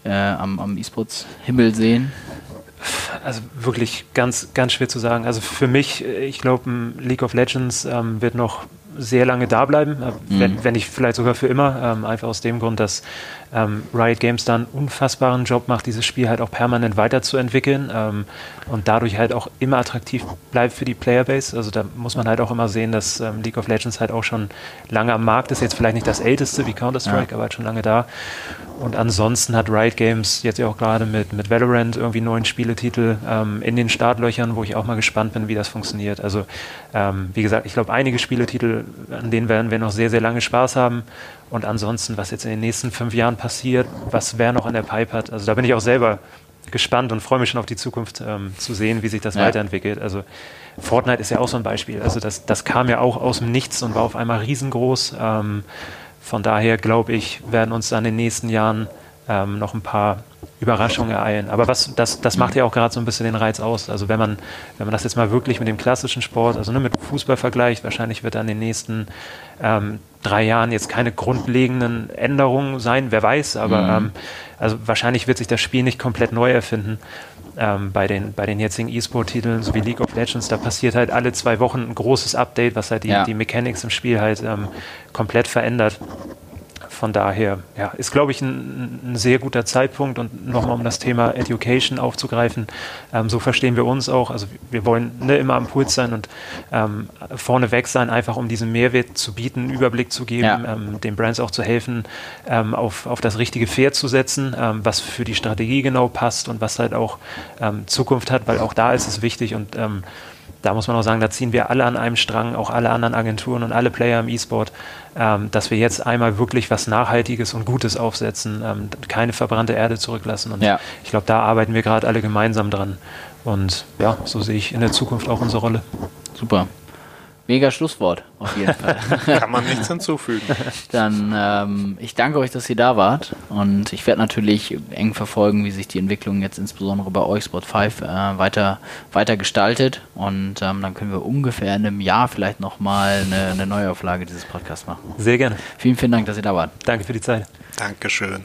äh, am, am E-Sports-Himmel sehen? Also wirklich ganz, ganz schwer zu sagen. Also für mich, ich glaube, League of Legends ähm, wird noch sehr lange da bleiben, äh, wenn, mhm. wenn nicht vielleicht sogar für immer. Ähm, einfach aus dem Grund, dass ähm, Riot Games da einen unfassbaren Job macht, dieses Spiel halt auch permanent weiterzuentwickeln ähm, und dadurch halt auch immer attraktiv bleibt für die Playerbase. Also da muss man halt auch immer sehen, dass ähm, League of Legends halt auch schon lange am Markt ist. Jetzt vielleicht nicht das älteste wie Counter-Strike, ja. aber halt schon lange da. Und ansonsten hat Riot Games jetzt ja auch gerade mit, mit Valorant irgendwie neuen Spieletitel ähm, in den Startlöchern, wo ich auch mal gespannt bin, wie das funktioniert. Also ähm, wie gesagt, ich glaube, einige Spieletitel, an denen werden wir noch sehr, sehr lange Spaß haben. Und ansonsten, was jetzt in den nächsten fünf Jahren passiert, was wer noch in der Pipe hat, also da bin ich auch selber gespannt und freue mich schon auf die Zukunft ähm, zu sehen, wie sich das ja. weiterentwickelt. Also Fortnite ist ja auch so ein Beispiel. Also das, das kam ja auch aus dem Nichts und war auf einmal riesengroß. Ähm, von daher glaube ich, werden uns dann in den nächsten Jahren ähm, noch ein paar Überraschung ereilen. Aber was, das, das macht ja auch gerade so ein bisschen den Reiz aus. Also wenn man, wenn man das jetzt mal wirklich mit dem klassischen Sport, also ne, mit Fußball vergleicht, wahrscheinlich wird in den nächsten ähm, drei Jahren jetzt keine grundlegenden Änderungen sein, wer weiß, aber mhm. ähm, also wahrscheinlich wird sich das Spiel nicht komplett neu erfinden. Ähm, bei, den, bei den jetzigen E-Sport-Titeln, so wie League of Legends, da passiert halt alle zwei Wochen ein großes Update, was halt die, ja. die Mechanics im Spiel halt ähm, komplett verändert von daher ja, ist, glaube ich, ein, ein, sehr guter Zeitpunkt und nochmal um das Thema Education aufzugreifen. Ähm, so verstehen wir uns auch. Also wir wollen ne, immer am Puls sein und ähm, vorneweg sein, einfach um diesen Mehrwert zu bieten, einen Überblick zu geben, ja. ähm, den Brands auch zu helfen, ähm, auf, auf das richtige Pferd zu setzen, ähm, was für die Strategie genau passt und was halt auch ähm, Zukunft hat, weil auch da ist es wichtig und da muss man auch sagen, da ziehen wir alle an einem Strang, auch alle anderen Agenturen und alle Player im E-Sport, ähm, dass wir jetzt einmal wirklich was Nachhaltiges und Gutes aufsetzen, ähm, keine verbrannte Erde zurücklassen. Und ja. ich glaube, da arbeiten wir gerade alle gemeinsam dran. Und ja, so sehe ich in der Zukunft auch unsere Rolle. Super. Mega Schlusswort, auf jeden Fall. Kann man nichts hinzufügen. Dann, ähm, ich danke euch, dass ihr da wart. Und ich werde natürlich eng verfolgen, wie sich die Entwicklung jetzt insbesondere bei euch, Spot 5, äh, weiter, weiter gestaltet. Und ähm, dann können wir ungefähr in einem Jahr vielleicht nochmal eine, eine Neuauflage dieses Podcasts machen. Sehr gerne. Vielen, vielen Dank, dass ihr da wart. Danke für die Zeit. Dankeschön.